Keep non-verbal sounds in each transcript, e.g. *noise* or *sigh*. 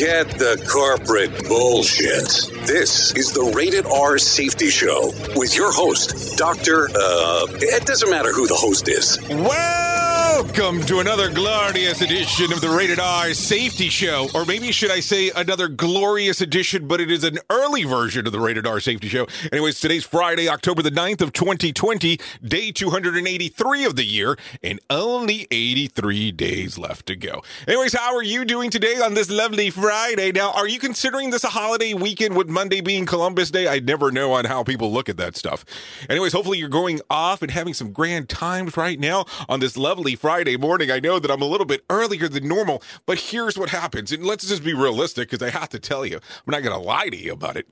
Forget the corporate bullshit. This is the Rated R Safety Show with your host, Dr. Uh, it doesn't matter who the host is. Welcome to another glorious edition of the Rated R Safety Show. Or maybe should I say another glorious edition, but it is an early version of the Rated R Safety Show. Anyways, today's Friday, October the 9th of 2020, day 283 of the year, and only 83 days left to go. Anyways, how are you doing today on this lovely Friday? Now, are you considering this a holiday weekend with Monday being Columbus Day? I never know on how people look at that stuff. Anyways, hopefully you're going off and having some grand times right now on this lovely Friday morning. I know that I'm a little bit earlier than normal, but here's what happens. And let's just be realistic because I have to tell you, I'm not going to lie to you about it.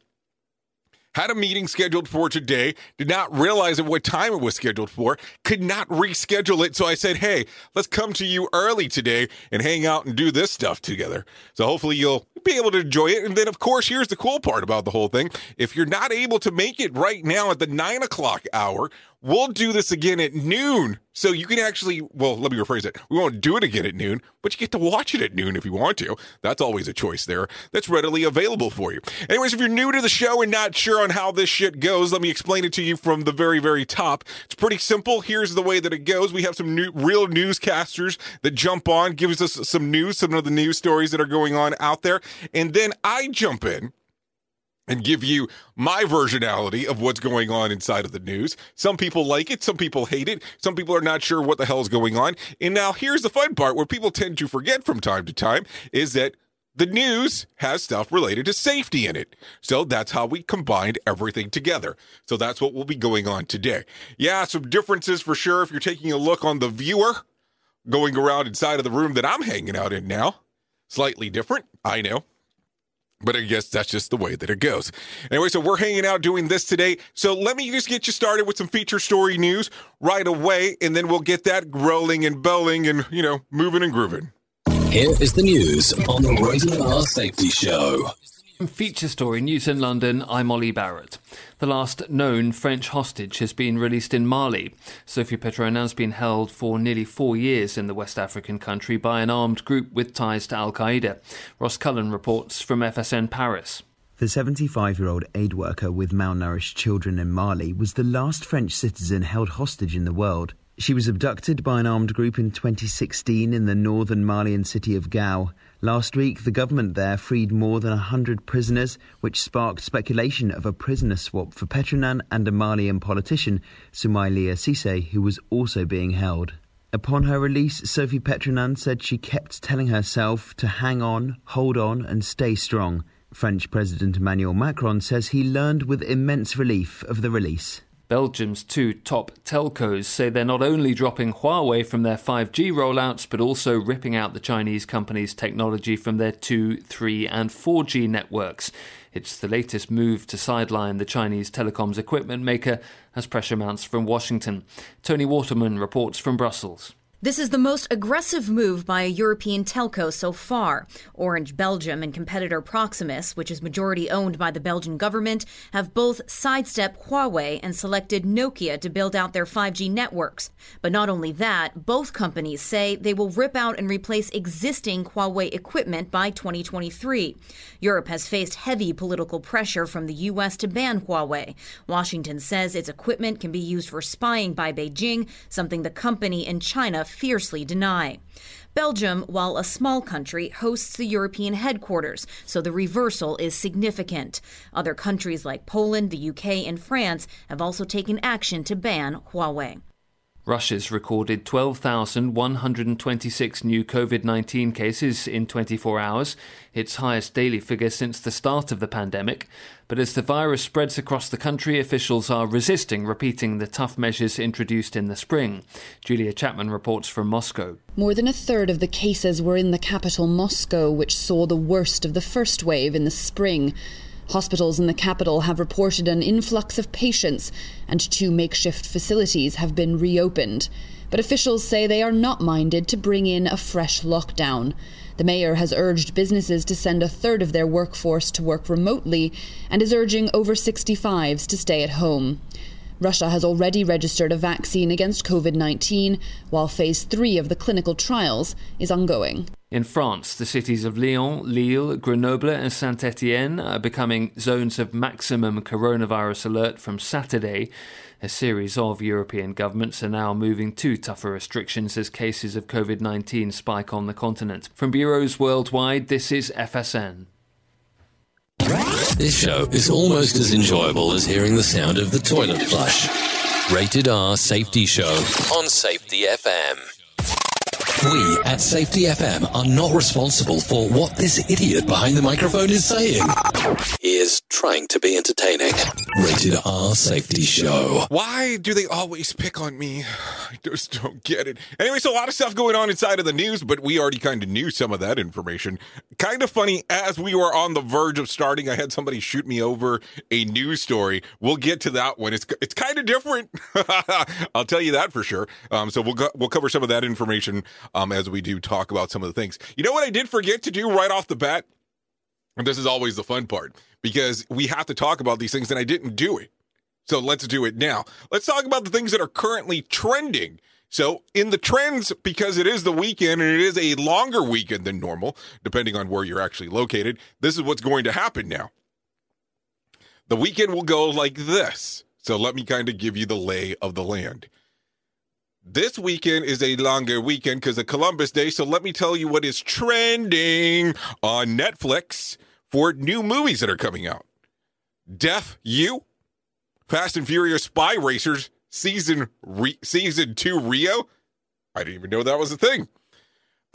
Had a meeting scheduled for today, did not realize at what time it was scheduled for, could not reschedule it. So I said, hey, let's come to you early today and hang out and do this stuff together. So hopefully you'll be able to enjoy it. And then, of course, here's the cool part about the whole thing. If you're not able to make it right now at the nine o'clock hour, we'll do this again at noon. So you can actually, well, let me rephrase it. We won't do it again at noon, but you get to watch it at noon if you want to. That's always a choice there that's readily available for you. Anyways, if you're new to the show and not sure on how this shit goes, let me explain it to you from the very, very top. It's pretty simple. Here's the way that it goes. We have some new, real newscasters that jump on, gives us some news, some of the news stories that are going on out there. And then I jump in and give you my versionality of what's going on inside of the news. Some people like it, some people hate it, some people are not sure what the hell is going on. And now here's the fun part where people tend to forget from time to time is that the news has stuff related to safety in it. So that's how we combined everything together. So that's what will be going on today. Yeah, some differences for sure if you're taking a look on the viewer going around inside of the room that I'm hanging out in now. Slightly different, I know. But I guess that's just the way that it goes. Anyway, so we're hanging out doing this today. So let me just get you started with some feature story news right away, and then we'll get that rolling and belling and, you know, moving and grooving. Here is the news on the Rated R Safety Show. Feature story news in London. I'm Ollie Barrett. The last known French hostage has been released in Mali. Sophie Petronin has been held for nearly four years in the West African country by an armed group with ties to Al Qaeda. Ross Cullen reports from FSN Paris. The 75 year old aid worker with malnourished children in Mali was the last French citizen held hostage in the world. She was abducted by an armed group in 2016 in the northern Malian city of Gao. Last week, the government there freed more than 100 prisoners, which sparked speculation of a prisoner swap for Petronin and a Malian politician, Soumaïla Cissé, who was also being held. Upon her release, Sophie Petronin said she kept telling herself to hang on, hold on, and stay strong. French President Emmanuel Macron says he learned with immense relief of the release. Belgium's two top telcos say they're not only dropping Huawei from their 5G rollouts, but also ripping out the Chinese company's technology from their 2, 3, and 4G networks. It's the latest move to sideline the Chinese telecoms equipment maker as pressure mounts from Washington. Tony Waterman reports from Brussels. This is the most aggressive move by a European telco so far. Orange Belgium and competitor Proximus, which is majority owned by the Belgian government, have both sidestepped Huawei and selected Nokia to build out their 5G networks. But not only that, both companies say they will rip out and replace existing Huawei equipment by 2023. Europe has faced heavy political pressure from the U.S. to ban Huawei. Washington says its equipment can be used for spying by Beijing, something the company in China fiercely deny. Belgium, while a small country, hosts the European headquarters, so the reversal is significant. Other countries like Poland, the UK, and France have also taken action to ban Huawei. Russia's recorded 12,126 new COVID 19 cases in 24 hours, its highest daily figure since the start of the pandemic. But as the virus spreads across the country, officials are resisting repeating the tough measures introduced in the spring. Julia Chapman reports from Moscow. More than a third of the cases were in the capital, Moscow, which saw the worst of the first wave in the spring. Hospitals in the capital have reported an influx of patients, and two makeshift facilities have been reopened. But officials say they are not minded to bring in a fresh lockdown. The mayor has urged businesses to send a third of their workforce to work remotely and is urging over 65s to stay at home. Russia has already registered a vaccine against COVID 19, while phase three of the clinical trials is ongoing. In France, the cities of Lyon, Lille, Grenoble, and Saint Etienne are becoming zones of maximum coronavirus alert from Saturday. A series of European governments are now moving to tougher restrictions as cases of COVID 19 spike on the continent. From bureaus worldwide, this is FSN. This show is almost as enjoyable as hearing the sound of the toilet flush. Rated R Safety Show on Safety FM. We at Safety FM are not responsible for what this idiot behind the microphone is saying. He is trying to be entertaining. Rated R Safety Show. Why do they always pick on me? I just don't get it. Anyway, so a lot of stuff going on inside of the news, but we already kind of knew some of that information. Kind of funny, as we were on the verge of starting, I had somebody shoot me over a news story. We'll get to that one. It's it's kind of different. *laughs* I'll tell you that for sure. Um, so we'll go, we'll cover some of that information um, as we do talk about some of the things. You know what I did forget to do right off the bat? And this is always the fun part because we have to talk about these things and I didn't do it. So let's do it now. Let's talk about the things that are currently trending. So, in the trends, because it is the weekend and it is a longer weekend than normal, depending on where you're actually located, this is what's going to happen now. The weekend will go like this. So, let me kind of give you the lay of the land. This weekend is a longer weekend because of Columbus Day. So, let me tell you what is trending on Netflix for new movies that are coming out Deaf U, Fast and Furious Spy Racers season re- season two Rio. I didn't even know that was a thing.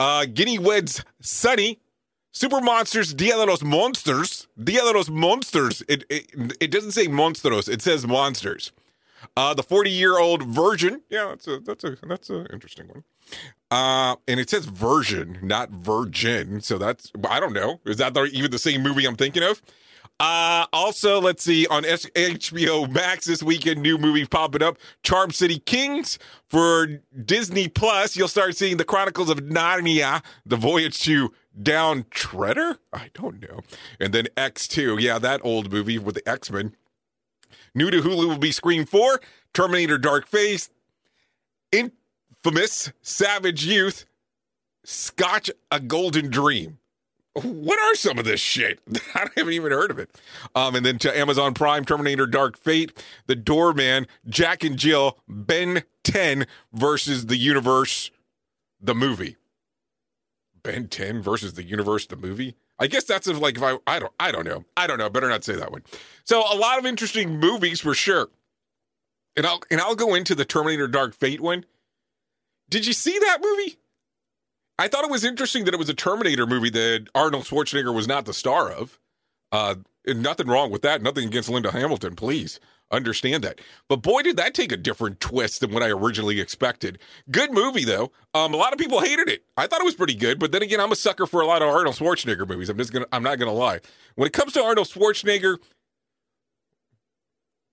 Uh, Ginny Weds Sunny, Super Monsters Dia de los Monsters, Dia de los Monsters. It it, it doesn't say monstros. It says monsters. Uh, the 40 year old virgin. Yeah, that's a that's a that's an interesting one. Uh, and it says version, not virgin. So that's I don't know. Is that even the same movie I'm thinking of? Uh, also, let's see on HBO Max this weekend, new movie popping up, Charm City Kings. For Disney Plus, you'll start seeing the Chronicles of Narnia, the voyage to Dawn Treader. I don't know. And then X2, yeah, that old movie with the X Men. New to Hulu will be Scream 4, Terminator Dark Fate, Infamous Savage Youth, Scotch A Golden Dream. What are some of this shit? *laughs* I haven't even heard of it. Um, and then to Amazon Prime, Terminator Dark Fate, The Doorman, Jack and Jill, Ben 10 versus the universe, the movie. Ben 10 versus the universe, the movie? I guess that's if like if I I don't I don't know. I don't know. Better not say that one. So a lot of interesting movies for sure. And I'll and I'll go into the Terminator Dark Fate one. Did you see that movie? I thought it was interesting that it was a Terminator movie that Arnold Schwarzenegger was not the star of. Uh, nothing wrong with that. Nothing against Linda Hamilton, please understand that. But boy, did that take a different twist than what I originally expected. Good movie though. Um, a lot of people hated it. I thought it was pretty good, but then again, I'm a sucker for a lot of Arnold Schwarzenegger movies. I'm just gonna, I'm not gonna lie. When it comes to Arnold Schwarzenegger,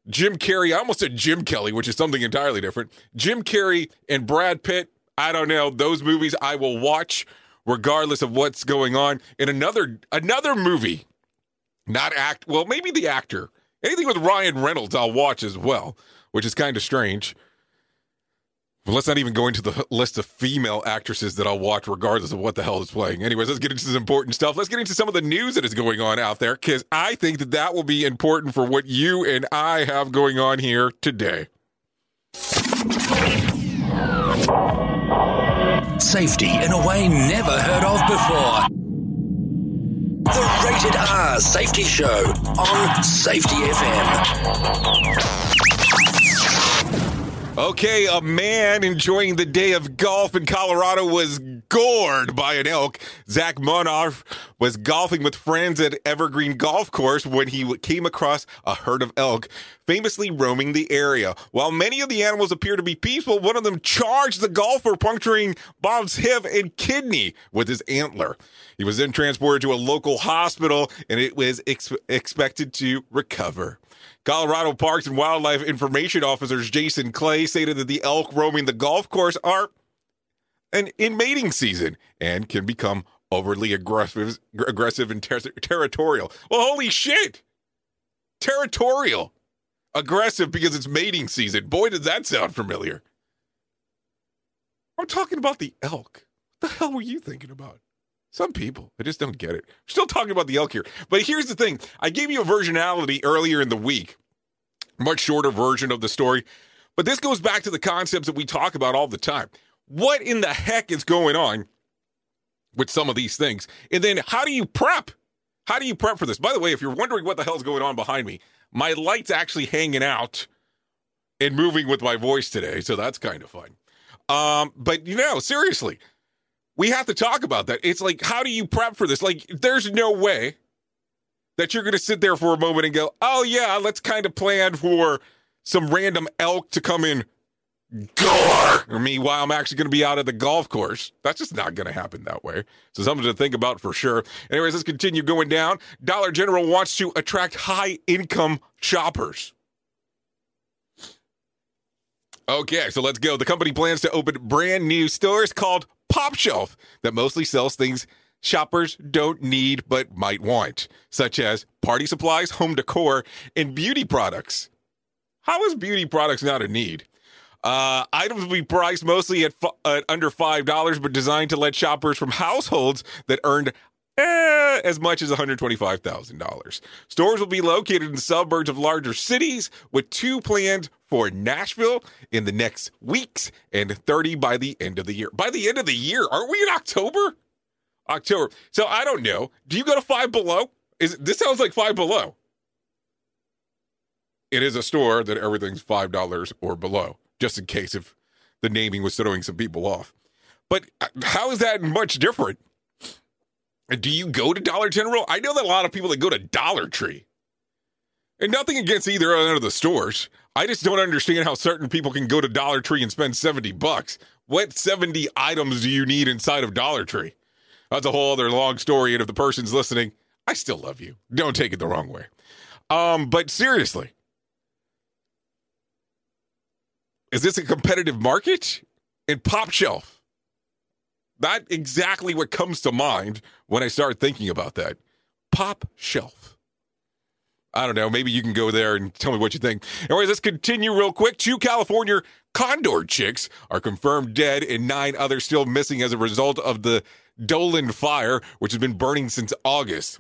Jim Carrey, I almost said Jim Kelly, which is something entirely different. Jim Carrey and Brad Pitt. I don't know those movies. I will watch regardless of what's going on. In another another movie, not act well, maybe the actor Anything with Ryan Reynolds, I'll watch as well, which is kind of strange. But let's not even go into the list of female actresses that I'll watch regardless of what the hell is playing. Anyways, let's get into some important stuff. Let's get into some of the news that is going on out there because I think that that will be important for what you and I have going on here today. Safety in a way never heard of before. The Rated R Safety Show on Safety FM. Okay, a man enjoying the day of golf in Colorado was gored by an elk. Zach Monoff was golfing with friends at Evergreen Golf Course when he came across a herd of elk famously roaming the area. While many of the animals appear to be peaceful, one of them charged the golfer, puncturing Bob's hip and kidney with his antler. He was then transported to a local hospital and it was ex- expected to recover. Colorado Parks and Wildlife Information Officers Jason Clay stated that the elk roaming the golf course are and in mating season and can become overly aggressive, aggressive and ter- territorial. Well, holy shit! Territorial, aggressive because it's mating season. Boy, does that sound familiar. I'm talking about the elk. What the hell were you thinking about? Some people, I just don't get it. We're still talking about the elk here. But here's the thing I gave you a versionality earlier in the week, much shorter version of the story. But this goes back to the concepts that we talk about all the time. What in the heck is going on with some of these things? And then how do you prep? How do you prep for this? By the way, if you're wondering what the hell's going on behind me, my light's actually hanging out and moving with my voice today. So that's kind of fun. Um, but you know, seriously, we have to talk about that. It's like, how do you prep for this? Like, there's no way that you're going to sit there for a moment and go, oh, yeah, let's kind of plan for some random elk to come in gore meanwhile i'm actually going to be out at the golf course. That's just not going to happen that way. So something to think about for sure. Anyways let's continue going down. Dollar general wants to attract high income shoppers okay so let's go the company plans to open brand new stores called Pop Shelf that mostly sells things shoppers don't need but might want, such as party supplies, home decor, and beauty products. How is beauty products not a need? Uh, items will be priced mostly at, at under $5, but designed to let shoppers from households that earned eh, as much as $125,000. Stores will be located in suburbs of larger cities, with two planned for Nashville in the next weeks and 30 by the end of the year. By the end of the year, aren't we in October? October. So I don't know. Do you go to Five Below? Is this sounds like Five Below? It is a store that everything's five dollars or below, just in case if the naming was throwing some people off. But uh, how is that much different? Do you go to Dollar General? I know that a lot of people that go to Dollar Tree. And nothing against either one of the stores. I just don't understand how certain people can go to Dollar Tree and spend 70 bucks. What 70 items do you need inside of Dollar Tree? That's a whole other long story. And if the person's listening, I still love you. Don't take it the wrong way. Um, but seriously, is this a competitive market? In Pop Shelf, not exactly what comes to mind when I start thinking about that. Pop Shelf. I don't know. Maybe you can go there and tell me what you think. Anyways, let's continue real quick. Two California condor chicks are confirmed dead, and nine others still missing as a result of the Dolan fire, which has been burning since August.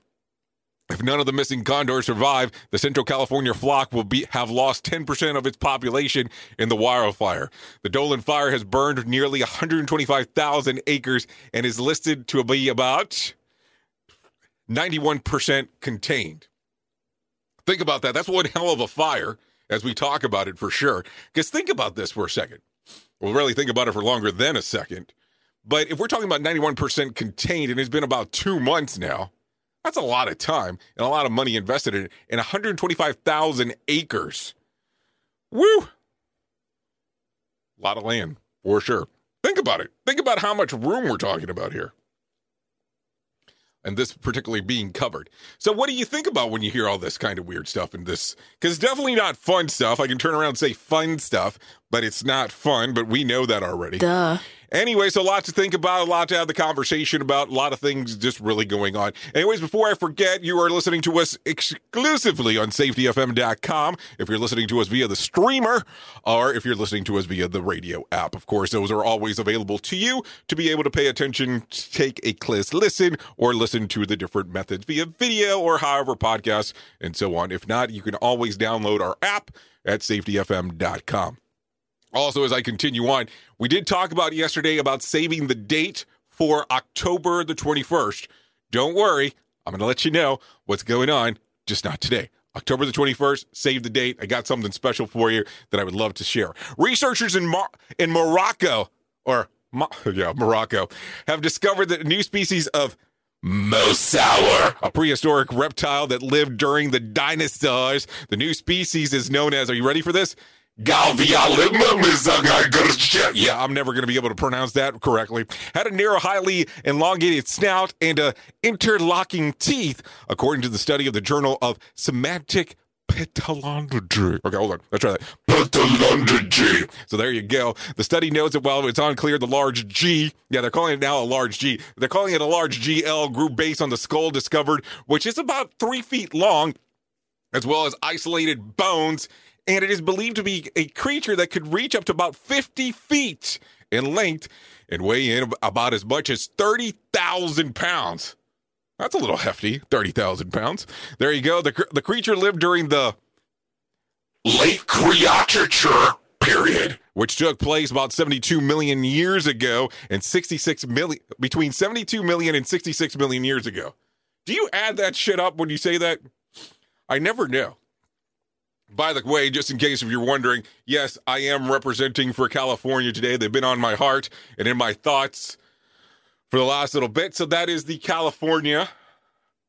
If none of the missing condors survive, the Central California flock will be have lost 10% of its population in the wildfire. The Dolan fire has burned nearly 125,000 acres and is listed to be about 91% contained. Think about that. That's one hell of a fire as we talk about it for sure. Because think about this for a second. We'll really think about it for longer than a second. But if we're talking about 91% contained and it's been about two months now, that's a lot of time and a lot of money invested in. And 125,000 acres. Woo! A lot of land, for sure. Think about it. Think about how much room we're talking about here. And this particularly being covered. So, what do you think about when you hear all this kind of weird stuff in this? Because definitely not fun stuff. I can turn around and say fun stuff, but it's not fun, but we know that already. Duh. Anyway, so a lot to think about, a lot to have the conversation about, a lot of things just really going on. Anyways, before I forget, you are listening to us exclusively on safetyfm.com. If you're listening to us via the streamer, or if you're listening to us via the radio app, of course, those are always available to you to be able to pay attention, take a close listen, or listen to the different methods via video or however podcasts and so on. If not, you can always download our app at safetyfm.com. Also, as I continue on, we did talk about yesterday about saving the date for October the 21st. Don't worry, I'm going to let you know what's going on, just not today. October the 21st, save the date. I got something special for you that I would love to share. Researchers in, Mar- in Morocco, or Mo- *laughs* yeah, Morocco, have discovered that a new species of mosasaur, a prehistoric reptile that lived during the dinosaurs. The new species is known as, are you ready for this? Yeah, I'm never going to be able to pronounce that correctly. Had a narrow, highly elongated snout and uh, interlocking teeth, according to the study of the Journal of Semantic Petalondology. Okay, hold on. Let's try that. Petalondology. So there you go. The study notes that while it's unclear, the large G, yeah, they're calling it now a large G. They're calling it a large GL group based on the skull discovered, which is about three feet long, as well as isolated bones and it is believed to be a creature that could reach up to about 50 feet in length and weigh in about as much as 30,000 pounds. That's a little hefty, 30,000 pounds. There you go. The, the creature lived during the late Creature period, which took place about 72 million years ago and 66 million, between 72 million and 66 million years ago. Do you add that shit up when you say that? I never know. By the way, just in case if you're wondering, yes, I am representing for California today. They've been on my heart and in my thoughts for the last little bit. So that is the California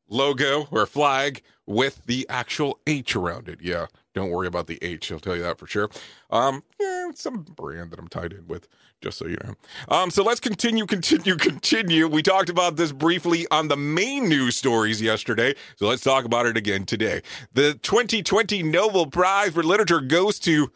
logo or flag with the actual H around it. Yeah, don't worry about the H. I'll tell you that for sure. Um, yeah, some brand that I'm tied in with, just so you know. Um, so let's continue, *laughs* continue, continue. We talked about this briefly on the main news stories yesterday, so let's talk about it again today. The 2020 Nobel Prize for Literature goes to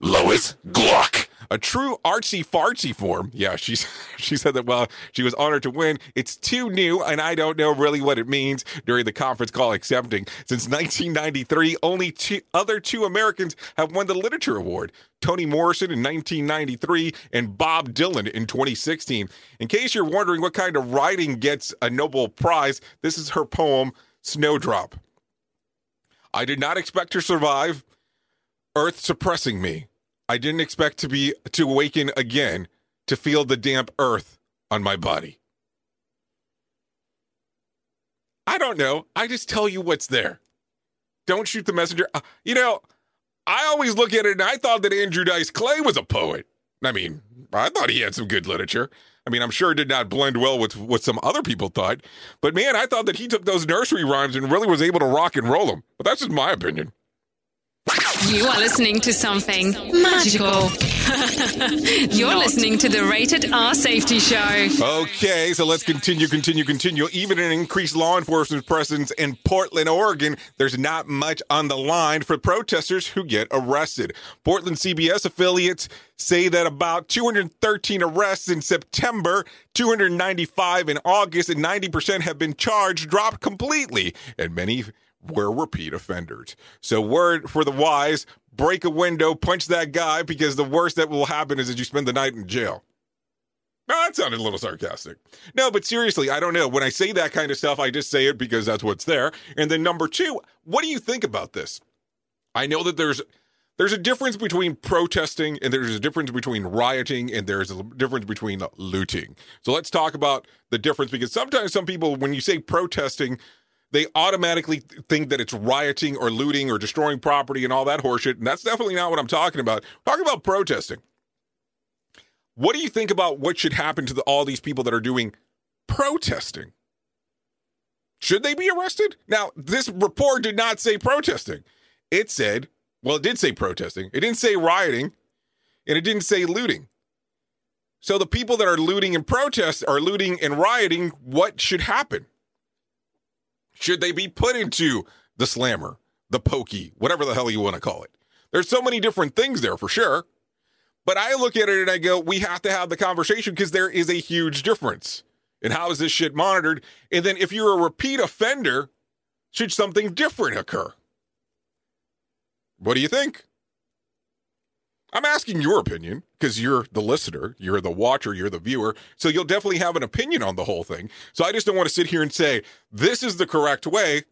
Lois Gluck, a true artsy fartsy form. Yeah, she's *laughs* she said that well, she was honored to win. It's too new, and I don't know really what it means during the conference call accepting. Since 1993, only two other two Americans have won the literature award. Toni Morrison in 1993 and Bob Dylan in 2016. In case you're wondering what kind of writing gets a Nobel Prize, this is her poem Snowdrop. I did not expect to survive earth suppressing me. I didn't expect to be to awaken again to feel the damp earth on my body. I don't know. I just tell you what's there. Don't shoot the messenger. Uh, you know, I always look at it and I thought that Andrew Dice Clay was a poet. I mean, I thought he had some good literature. I mean, I'm sure it did not blend well with what some other people thought. But man, I thought that he took those nursery rhymes and really was able to rock and roll them. But that's just my opinion. You are listening to something magical. *laughs* You're Not. listening to the Rated R Safety Show. Okay, so let's continue, continue, continue. Even an increased law enforcement presence in Portland, Oregon, there's not much on the line for protesters who get arrested. Portland CBS affiliates say that about 213 arrests in September, 295 in August, and 90% have been charged, dropped completely, and many were repeat offenders. So, word for the wise break a window, punch that guy, because the worst that will happen is that you spend the night in jail. Now, that sounded a little sarcastic. No, but seriously, I don't know. When I say that kind of stuff, I just say it because that's what's there. And then number two, what do you think about this? I know that there's there's a difference between protesting and there's a difference between rioting and there's a difference between looting. So let's talk about the difference because sometimes some people, when you say protesting, they automatically think that it's rioting or looting or destroying property and all that horseshit. And that's definitely not what I'm talking about. I'm talking about protesting. What do you think about what should happen to the, all these people that are doing protesting? Should they be arrested? Now, this report did not say protesting. It said well, it did say protesting. It didn't say rioting, and it didn't say looting. So the people that are looting and protest are looting and rioting. What should happen? Should they be put into the slammer, the pokey, whatever the hell you want to call it? There's so many different things there for sure. But I look at it and I go, we have to have the conversation because there is a huge difference. And how is this shit monitored? And then if you're a repeat offender, should something different occur? What do you think? I'm asking your opinion because you're the listener, you're the watcher, you're the viewer. So you'll definitely have an opinion on the whole thing. So I just don't want to sit here and say, this is the correct way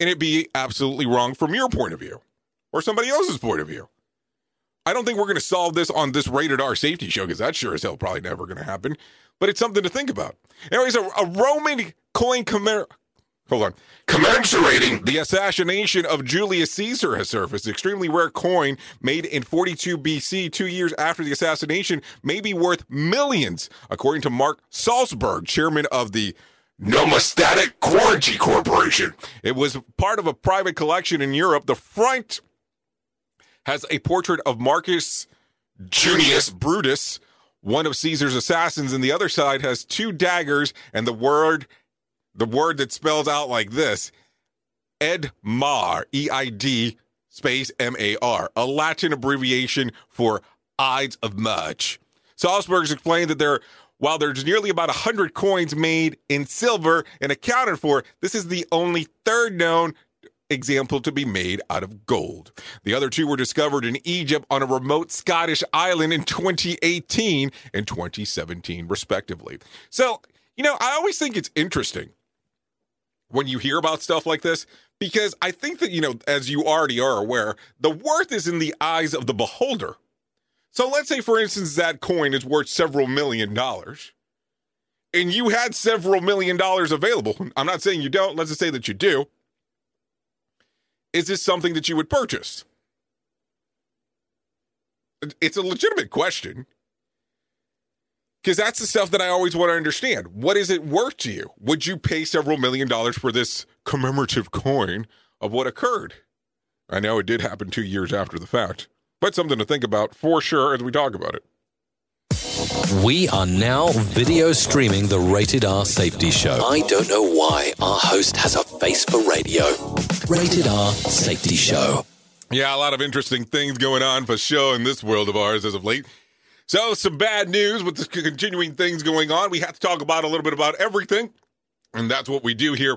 and it be absolutely wrong from your point of view or somebody else's point of view. I don't think we're going to solve this on this rated R safety show because that's sure as hell probably never going to happen. But it's something to think about. Anyways, a, a Roman coin commemor- Hold on. Commensurating the assassination of Julius Caesar has surfaced. Extremely rare coin made in 42 BC, two years after the assassination, may be worth millions, according to Mark Salzberg, chairman of the Numismatic Guaranty Corporation. It was part of a private collection in Europe. The front has a portrait of Marcus Junius Brutus, one of Caesar's assassins, and the other side has two daggers and the word the word that spells out like this Edmar, E I D space M A R, a Latin abbreviation for Ides of March. Salzberg's explained that there, while there's nearly about 100 coins made in silver and accounted for, this is the only third known example to be made out of gold. The other two were discovered in Egypt on a remote Scottish island in 2018 and 2017, respectively. So, you know, I always think it's interesting when you hear about stuff like this because I think that, you know, as you already are aware, the worth is in the eyes of the beholder. So let's say, for instance, that coin is worth several million dollars and you had several million dollars available. I'm not saying you don't, let's just say that you do. Is this something that you would purchase? It's a legitimate question because that's the stuff that I always want to understand. What is it worth to you? Would you pay several million dollars for this commemorative coin of what occurred? I know it did happen two years after the fact, but something to think about for sure as we talk about it. We are now video streaming the Rated R Safety Show. I don't know why our host has a face for radio. Rated R Safety Show. Yeah, a lot of interesting things going on for sure in this world of ours as of late. So, some bad news with the continuing things going on. We have to talk about a little bit about everything, and that's what we do here.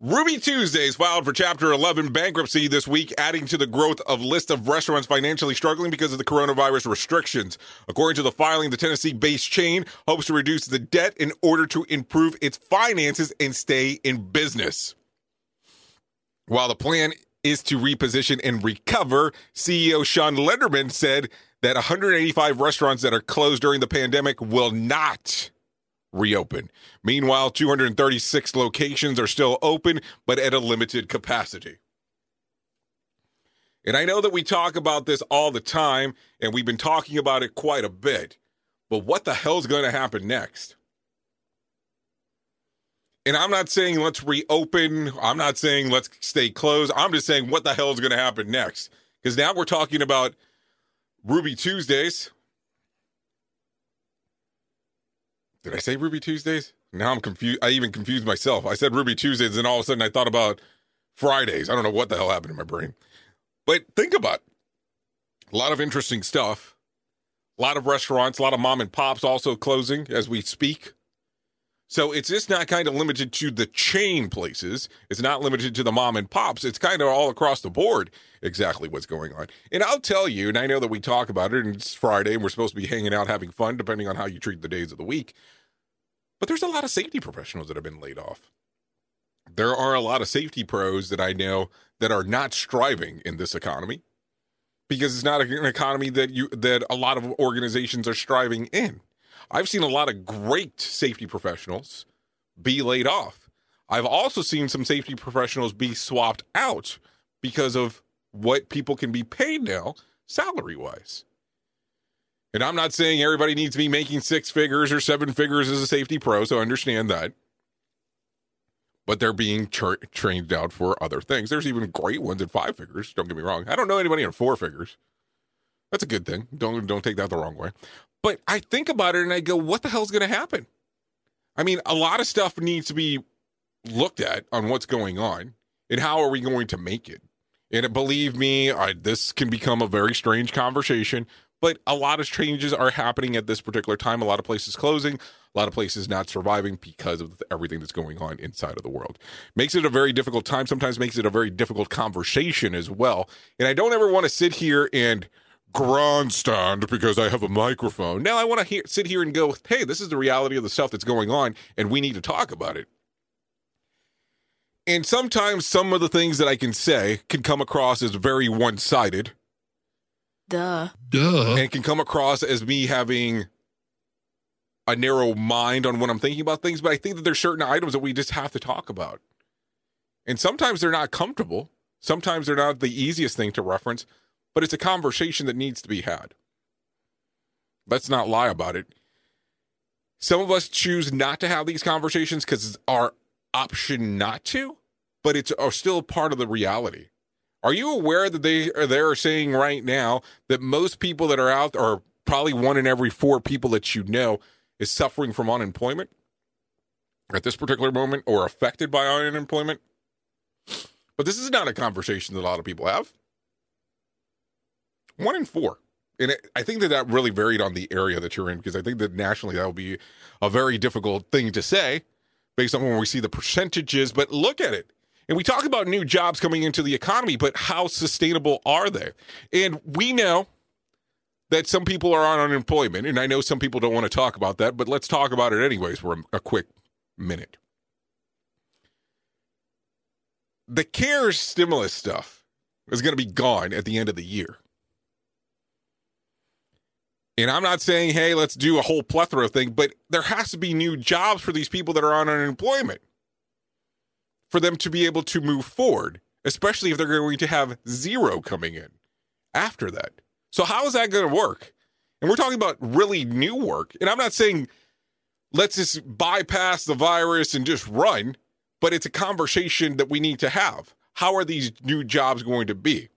Ruby Tuesdays filed for Chapter 11 bankruptcy this week, adding to the growth of list of restaurants financially struggling because of the coronavirus restrictions. According to the filing, the Tennessee-based chain hopes to reduce the debt in order to improve its finances and stay in business. While the plan is to reposition and recover, CEO Shawn Lederman said that 185 restaurants that are closed during the pandemic will not reopen. Meanwhile, 236 locations are still open, but at a limited capacity. And I know that we talk about this all the time, and we've been talking about it quite a bit. But what the hell's going to happen next? And I'm not saying let's reopen. I'm not saying let's stay closed. I'm just saying what the hell is going to happen next? Because now we're talking about Ruby Tuesdays. Did I say Ruby Tuesdays? Now I'm confused. I even confused myself. I said Ruby Tuesdays, and all of a sudden I thought about Fridays. I don't know what the hell happened in my brain. But think about it. a lot of interesting stuff. A lot of restaurants, a lot of mom and pops also closing as we speak. So it's just not kind of limited to the chain places. It's not limited to the mom and pops. It's kind of all across the board exactly what's going on. And I'll tell you, and I know that we talk about it, and it's Friday, and we're supposed to be hanging out, having fun, depending on how you treat the days of the week. But there's a lot of safety professionals that have been laid off. There are a lot of safety pros that I know that are not striving in this economy because it's not an economy that you that a lot of organizations are striving in. I've seen a lot of great safety professionals be laid off. I've also seen some safety professionals be swapped out because of what people can be paid now, salary wise. And I'm not saying everybody needs to be making six figures or seven figures as a safety pro, so understand that. But they're being tra- trained out for other things. There's even great ones at five figures. Don't get me wrong. I don't know anybody in four figures. That's a good thing. Don't don't take that the wrong way. But I think about it and I go, what the hell's going to happen? I mean, a lot of stuff needs to be looked at on what's going on and how are we going to make it. And believe me, I, this can become a very strange conversation, but a lot of changes are happening at this particular time. A lot of places closing, a lot of places not surviving because of everything that's going on inside of the world. Makes it a very difficult time, sometimes makes it a very difficult conversation as well. And I don't ever want to sit here and grandstand because I have a microphone. Now I want to hear, sit here and go, hey, this is the reality of the stuff that's going on, and we need to talk about it. And sometimes some of the things that I can say can come across as very one sided. Duh. Duh. And can come across as me having a narrow mind on when I'm thinking about things. But I think that there's certain items that we just have to talk about. And sometimes they're not comfortable. Sometimes they're not the easiest thing to reference but it's a conversation that needs to be had. Let's not lie about it. Some of us choose not to have these conversations because it's our option not to, but it's are still part of the reality. Are you aware that they are they're saying right now that most people that are out, are probably one in every four people that you know, is suffering from unemployment at this particular moment or affected by unemployment? But this is not a conversation that a lot of people have. One in four. And it, I think that that really varied on the area that you're in because I think that nationally that would be a very difficult thing to say based on when we see the percentages. But look at it. And we talk about new jobs coming into the economy, but how sustainable are they? And we know that some people are on unemployment. And I know some people don't want to talk about that, but let's talk about it anyways for a, a quick minute. The CARES stimulus stuff is going to be gone at the end of the year. And I'm not saying, hey, let's do a whole plethora of things, but there has to be new jobs for these people that are on unemployment for them to be able to move forward, especially if they're going to have zero coming in after that. So, how is that going to work? And we're talking about really new work. And I'm not saying let's just bypass the virus and just run, but it's a conversation that we need to have. How are these new jobs going to be?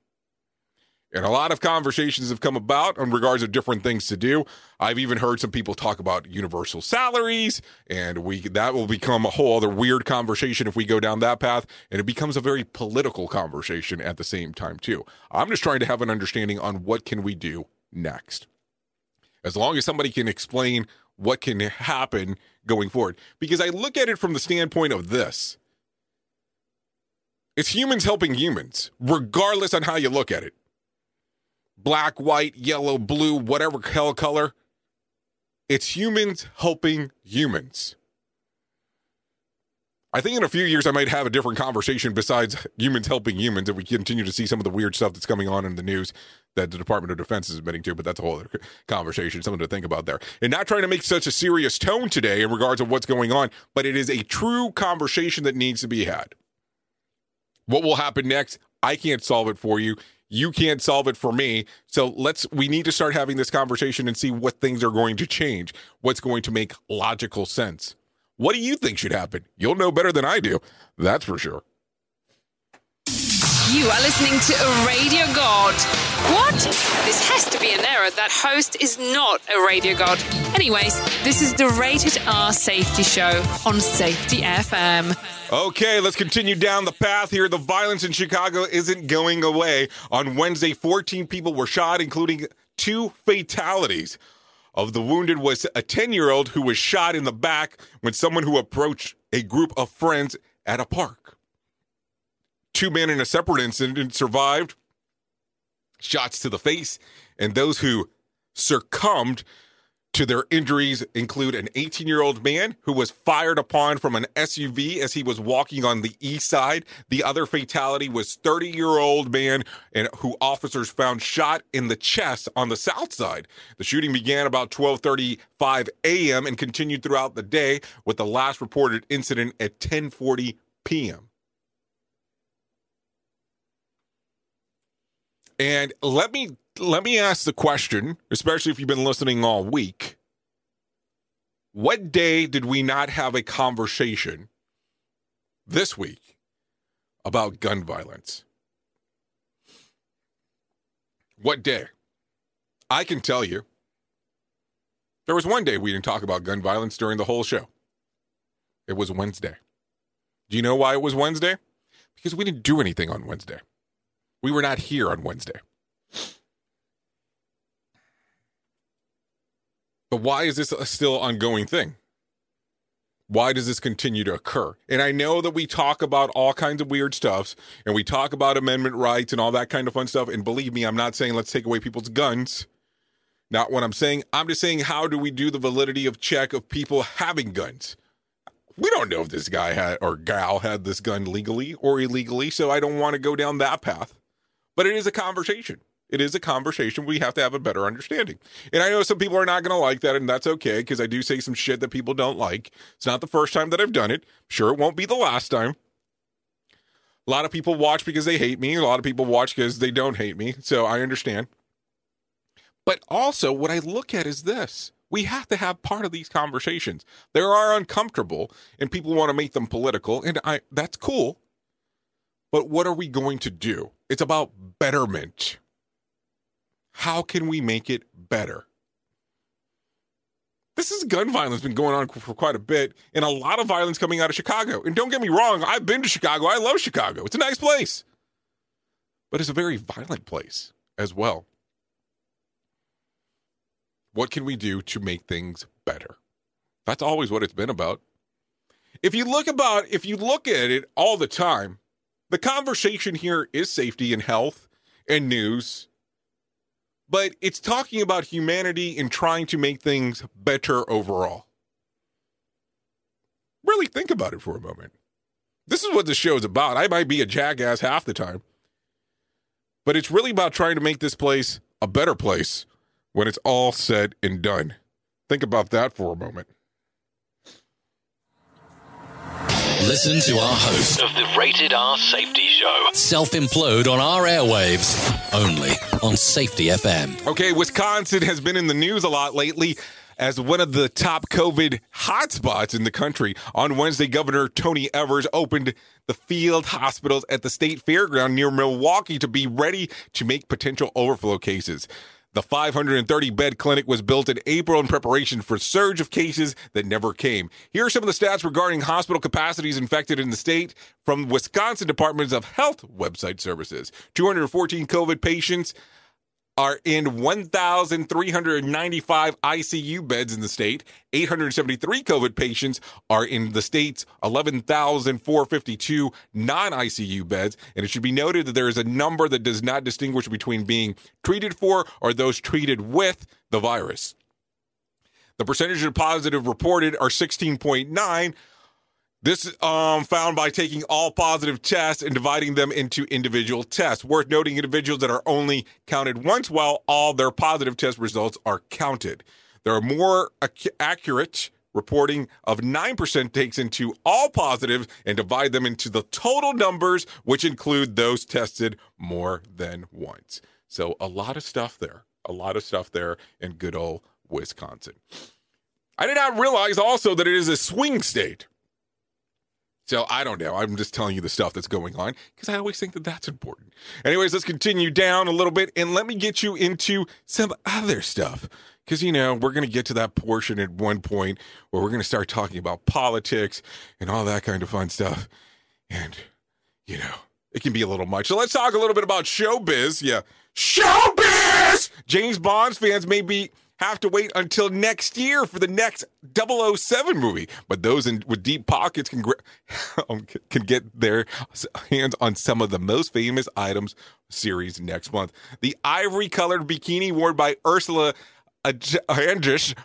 And a lot of conversations have come about in regards of different things to do. I've even heard some people talk about universal salaries, and we that will become a whole other weird conversation if we go down that path, and it becomes a very political conversation at the same time too. I'm just trying to have an understanding on what can we do next. As long as somebody can explain what can happen going forward, because I look at it from the standpoint of this. It's humans helping humans, regardless on how you look at it black, white, yellow, blue, whatever hell color. It's humans helping humans. I think in a few years I might have a different conversation besides humans helping humans if we continue to see some of the weird stuff that's coming on in the news that the Department of Defense is admitting to, but that's a whole other conversation, something to think about there. And not trying to make such a serious tone today in regards of what's going on, but it is a true conversation that needs to be had. What will happen next? I can't solve it for you. You can't solve it for me. So let's, we need to start having this conversation and see what things are going to change, what's going to make logical sense. What do you think should happen? You'll know better than I do. That's for sure. You are listening to a radio god. What? This has to be an error. That host is not a radio god. Anyways, this is the Rated R Safety Show on Safety FM. Okay, let's continue down the path here. The violence in Chicago isn't going away. On Wednesday, 14 people were shot, including two fatalities. of the wounded was a 10 year old who was shot in the back when someone who approached a group of friends at a park. Two men in a separate incident survived shots to the face, and those who succumbed to their injuries include an 18 year old man who was fired upon from an SUV as he was walking on the east side. The other fatality was 30 year old man and who officers found shot in the chest on the south side. The shooting began about 12:35 a.m. and continued throughout the day with the last reported incident at 10:40 p.m. And let me let me ask the question, especially if you've been listening all week. What day did we not have a conversation this week about gun violence? What day? I can tell you. There was one day we didn't talk about gun violence during the whole show. It was Wednesday. Do you know why it was Wednesday? Because we didn't do anything on Wednesday. We were not here on Wednesday. But why is this a still ongoing thing? Why does this continue to occur? And I know that we talk about all kinds of weird stuffs and we talk about amendment rights and all that kind of fun stuff. And believe me, I'm not saying let's take away people's guns. Not what I'm saying. I'm just saying, how do we do the validity of check of people having guns? We don't know if this guy had or gal had this gun legally or illegally, so I don't want to go down that path. But it is a conversation. It is a conversation. We have to have a better understanding. And I know some people are not going to like that, and that's okay because I do say some shit that people don't like. It's not the first time that I've done it. Sure, it won't be the last time. A lot of people watch because they hate me. A lot of people watch because they don't hate me. So I understand. But also, what I look at is this we have to have part of these conversations. They are uncomfortable, and people want to make them political, and I that's cool. But what are we going to do? It's about betterment. How can we make it better? This is gun violence been going on for quite a bit, and a lot of violence coming out of Chicago. And don't get me wrong, I've been to Chicago. I love Chicago. It's a nice place, but it's a very violent place as well. What can we do to make things better? That's always what it's been about. If you look about if you look at it all the time, the conversation here is safety and health and news but it's talking about humanity and trying to make things better overall. Really think about it for a moment. This is what the show is about. I might be a jackass half the time, but it's really about trying to make this place a better place when it's all said and done. Think about that for a moment. Listen to our host of the Rated R Safety Show self implode on our airwaves only on Safety FM. Okay, Wisconsin has been in the news a lot lately as one of the top COVID hotspots in the country. On Wednesday, Governor Tony Evers opened the field hospitals at the state fairground near Milwaukee to be ready to make potential overflow cases. The 530 bed clinic was built in April in preparation for surge of cases that never came. Here are some of the stats regarding hospital capacities infected in the state from Wisconsin Departments of Health website services. 214 COVID patients are in 1,395 ICU beds in the state. 873 COVID patients are in the state's 11,452 non ICU beds. And it should be noted that there is a number that does not distinguish between being treated for or those treated with the virus. The percentage of positive reported are 16.9 this is um, found by taking all positive tests and dividing them into individual tests. Worth noting, individuals that are only counted once while all their positive test results are counted. There are more ac- accurate reporting of 9% takes into all positives and divide them into the total numbers, which include those tested more than once. So a lot of stuff there, a lot of stuff there in good old Wisconsin. I did not realize also that it is a swing state. So I don't know. I'm just telling you the stuff that's going on because I always think that that's important. Anyways, let's continue down a little bit and let me get you into some other stuff. Because, you know, we're going to get to that portion at one point where we're going to start talking about politics and all that kind of fun stuff. And, you know, it can be a little much. So let's talk a little bit about showbiz. Yeah. Showbiz! James Bond fans may be have to wait until next year for the next 007 movie. But those in, with deep pockets can *laughs* um, can get their hands on some of the most famous items series next month. The ivory colored bikini worn by Ursula Andress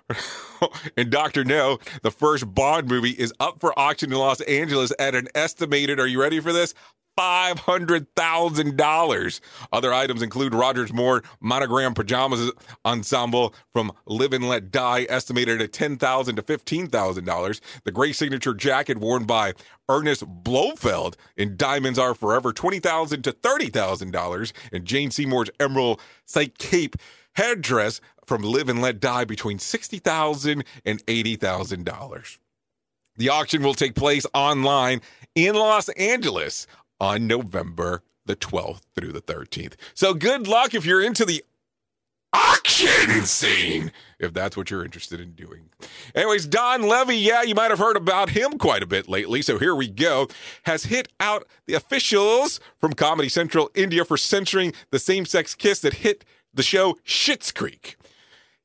*laughs* and Dr. No, the first Bond movie, is up for auction in Los Angeles at an estimated, are you ready for this? $500,000. Other items include Rogers Moore monogram pajamas ensemble from Live and Let Die, estimated at 10,000 to $15,000. The gray signature jacket worn by Ernest Blofeld in Diamonds Are Forever, 20,000 to $30,000. And Jane Seymour's Emerald Sight Cape headdress from Live and Let Die between $60,000 and $80,000. The auction will take place online in Los Angeles on November the 12th through the 13th. So good luck if you're into the auction scene, if that's what you're interested in doing. Anyways, Dan Levy, yeah, you might have heard about him quite a bit lately, so here we go, has hit out the officials from Comedy Central India for censoring the same sex kiss that hit the show Schitt's Creek.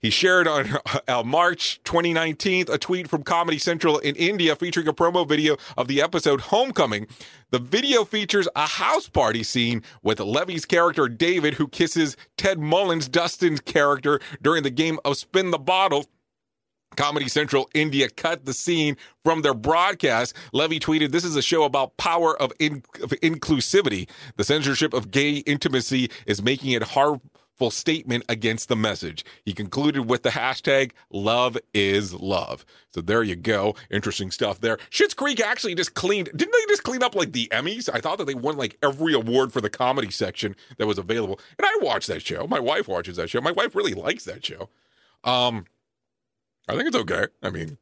He shared on *laughs* uh, March 2019 a tweet from Comedy Central in India featuring a promo video of the episode Homecoming. The video features a house party scene with Levy's character David, who kisses Ted Mullens, Dustin's character, during the game of Spin the Bottle. Comedy Central India cut the scene from their broadcast. Levy tweeted, This is a show about power of, in- of inclusivity. The censorship of gay intimacy is making it hard full statement against the message. He concluded with the hashtag love is love. So there you go. Interesting stuff there. Schitt's Creek actually just cleaned, didn't they just clean up like the Emmys? I thought that they won like every award for the comedy section that was available. And I watched that show. My wife watches that show. My wife really likes that show. Um, I think it's okay. I mean,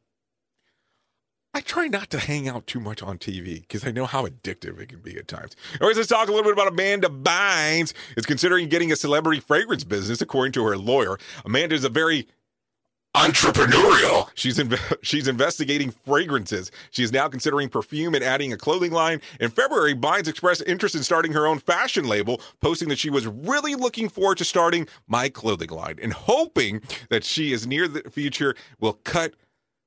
I try not to hang out too much on TV because I know how addictive it can be at times. Anyways, let's talk a little bit about Amanda Bynes is considering getting a celebrity fragrance business, according to her lawyer. Amanda is a very entrepreneurial. She's *laughs* she's investigating fragrances. She is now considering perfume and adding a clothing line. In February, Bynes expressed interest in starting her own fashion label, posting that she was really looking forward to starting my clothing line and hoping that she is near the future will cut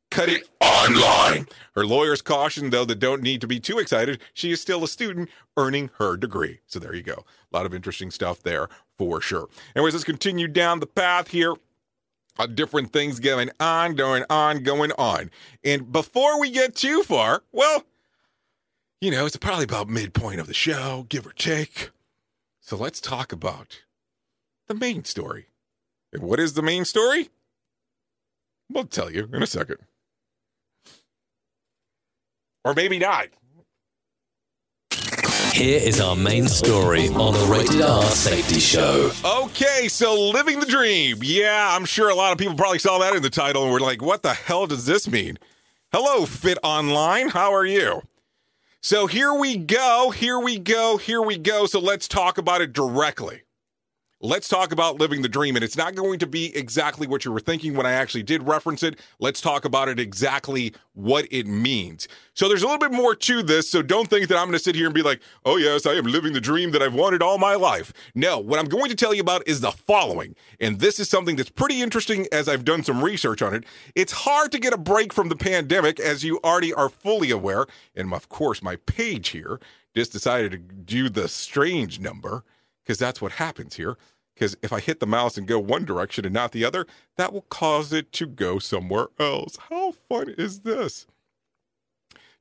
cut it online. Her lawyers caution, though, that don't need to be too excited. She is still a student earning her degree. So there you go. A lot of interesting stuff there for sure. Anyways, let's continue down the path here. Different things going on, going on, going on. And before we get too far, well, you know, it's probably about midpoint of the show, give or take. So let's talk about the main story. And what is the main story? We'll tell you in a second. Or maybe not. Here is our main story on the Rated R Safety Show. Okay, so living the dream. Yeah, I'm sure a lot of people probably saw that in the title and were like, what the hell does this mean? Hello, Fit Online. How are you? So here we go. Here we go. Here we go. So let's talk about it directly let's talk about living the dream. And it's not going to be exactly what you were thinking when I actually did reference it. Let's talk about it exactly what it means. So there's a little bit more to this. So don't think that I'm going to sit here and be like, oh, yes, I am living the dream that I've wanted all my life. No, what I'm going to tell you about is the following. And this is something that's pretty interesting as I've done some research on it. It's hard to get a break from the pandemic, as you already are fully aware. And of course, my page here just decided to do the strange number because that's what happens here. Because if I hit the mouse and go one direction and not the other, that will cause it to go somewhere else. How fun is this?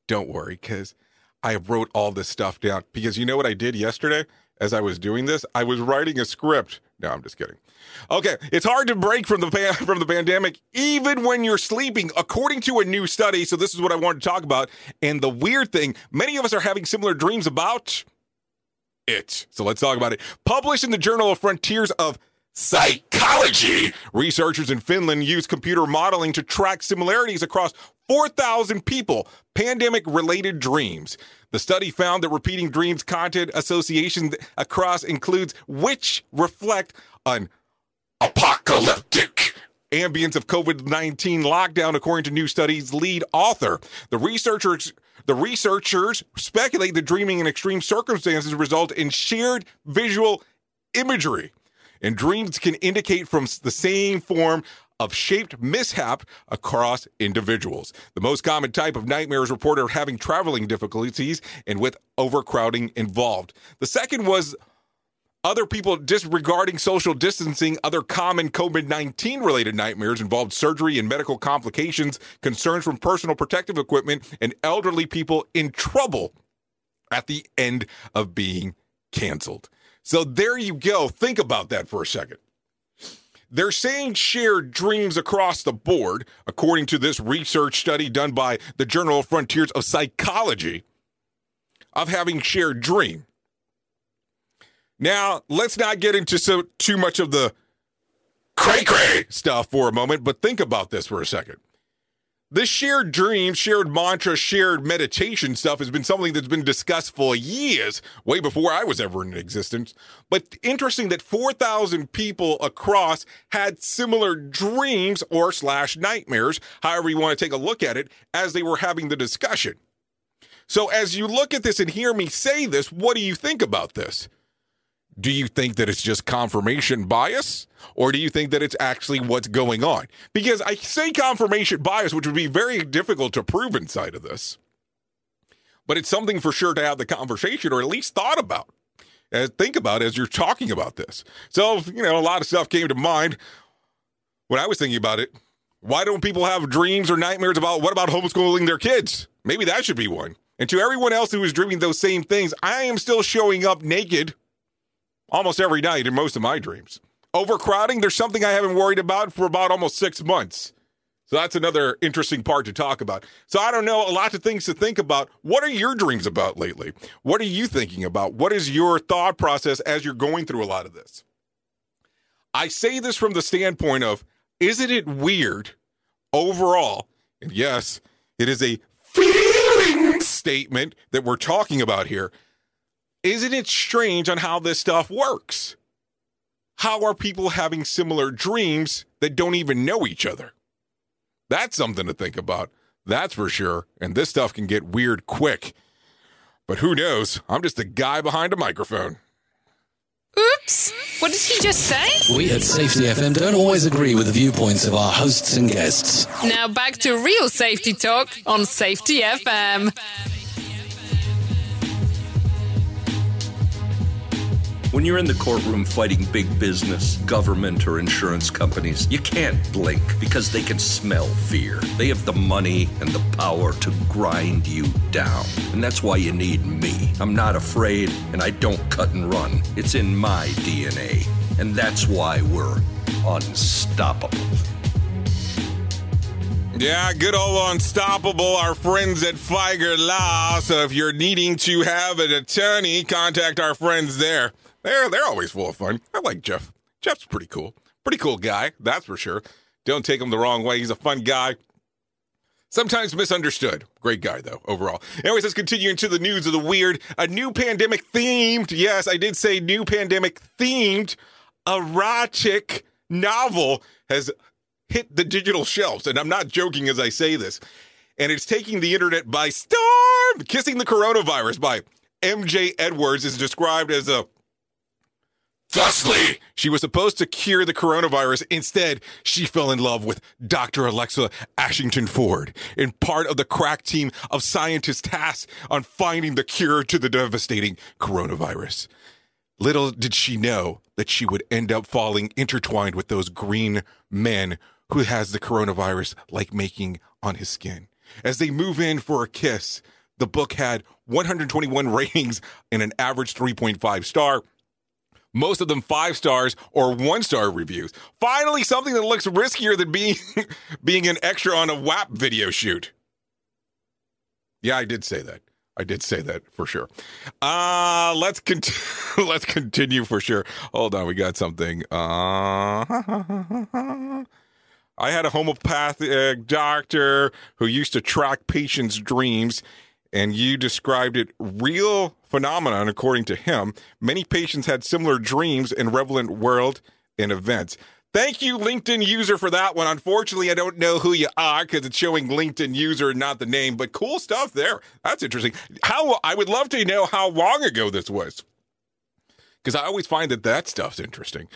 Don't worry, because I wrote all this stuff down. Because you know what I did yesterday as I was doing this? I was writing a script. No, I'm just kidding. Okay, it's hard to break from the pan- from the pandemic even when you're sleeping, according to a new study. So this is what I wanted to talk about. And the weird thing, many of us are having similar dreams about it. So let's talk about it. Published in the Journal of Frontiers of Psychology, researchers in Finland used computer modeling to track similarities across 4,000 people, pandemic related dreams. The study found that repeating dreams content association across includes which reflect an apocalyptic ambience of COVID 19 lockdown, according to new studies lead author. The researchers the researchers speculate that dreaming in extreme circumstances result in shared visual imagery. And dreams can indicate from the same form of shaped mishap across individuals. The most common type of nightmares reported are having traveling difficulties and with overcrowding involved. The second was other people disregarding social distancing, other common COVID 19 related nightmares involved surgery and medical complications, concerns from personal protective equipment, and elderly people in trouble at the end of being canceled. So there you go. Think about that for a second. They're saying shared dreams across the board, according to this research study done by the Journal of Frontiers of Psychology, of having shared dream. Now, let's not get into so too much of the cray cray stuff for a moment, but think about this for a second. This shared dream, shared mantra, shared meditation stuff has been something that's been discussed for years, way before I was ever in existence. But interesting that 4,000 people across had similar dreams or slash nightmares, however you want to take a look at it, as they were having the discussion. So as you look at this and hear me say this, what do you think about this? Do you think that it's just confirmation bias? Or do you think that it's actually what's going on? Because I say confirmation bias, which would be very difficult to prove inside of this. But it's something for sure to have the conversation or at least thought about. As think about as you're talking about this. So, you know, a lot of stuff came to mind when I was thinking about it. Why don't people have dreams or nightmares about what about homeschooling their kids? Maybe that should be one. And to everyone else who is dreaming those same things, I am still showing up naked almost every night in most of my dreams. Overcrowding, there's something I haven't worried about for about almost six months. So that's another interesting part to talk about. So I don't know, a lot of things to think about. What are your dreams about lately? What are you thinking about? What is your thought process as you're going through a lot of this? I say this from the standpoint of isn't it weird overall? And yes, it is a feeling statement that we're talking about here isn't it strange on how this stuff works? How are people having similar dreams that don't even know each other? That's something to think about. That's for sure. And this stuff can get weird quick. But who knows? I'm just a guy behind a microphone. Oops! What did he just say? We at Safety FM don't always agree with the viewpoints of our hosts and guests. Now back to real safety talk on Safety FM. When you're in the courtroom fighting big business, government, or insurance companies, you can't blink because they can smell fear. They have the money and the power to grind you down. And that's why you need me. I'm not afraid and I don't cut and run. It's in my DNA. And that's why we're unstoppable. Yeah, good old unstoppable, our friends at Fieger Law. So if you're needing to have an attorney, contact our friends there. They're they're always full of fun. I like Jeff. Jeff's pretty cool. Pretty cool guy, that's for sure. Don't take him the wrong way. He's a fun guy. Sometimes misunderstood. Great guy, though, overall. Anyways, let's continue into the news of the weird. A new pandemic themed, yes, I did say new pandemic themed erotic novel has hit the digital shelves. And I'm not joking as I say this. And it's taking the internet by storm. Kissing the Coronavirus by MJ Edwards is described as a She was supposed to cure the coronavirus. Instead, she fell in love with Dr. Alexa Ashington Ford in part of the crack team of scientists tasked on finding the cure to the devastating coronavirus. Little did she know that she would end up falling intertwined with those green men who has the coronavirus like making on his skin. As they move in for a kiss, the book had 121 *laughs* ratings and an average 3.5 star most of them five stars or one star reviews. Finally, something that looks riskier than being *laughs* being an extra on a WAP video shoot. Yeah, I did say that. I did say that for sure. Uh let's continue. *laughs* let's continue for sure. Hold on, we got something. Uh *laughs* I had a homeopathic doctor who used to track patients' dreams and you described it real phenomenon according to him many patients had similar dreams in relevant world and events thank you linkedin user for that one unfortunately i don't know who you are because it's showing linkedin user not the name but cool stuff there that's interesting how i would love to know how long ago this was because i always find that that stuff's interesting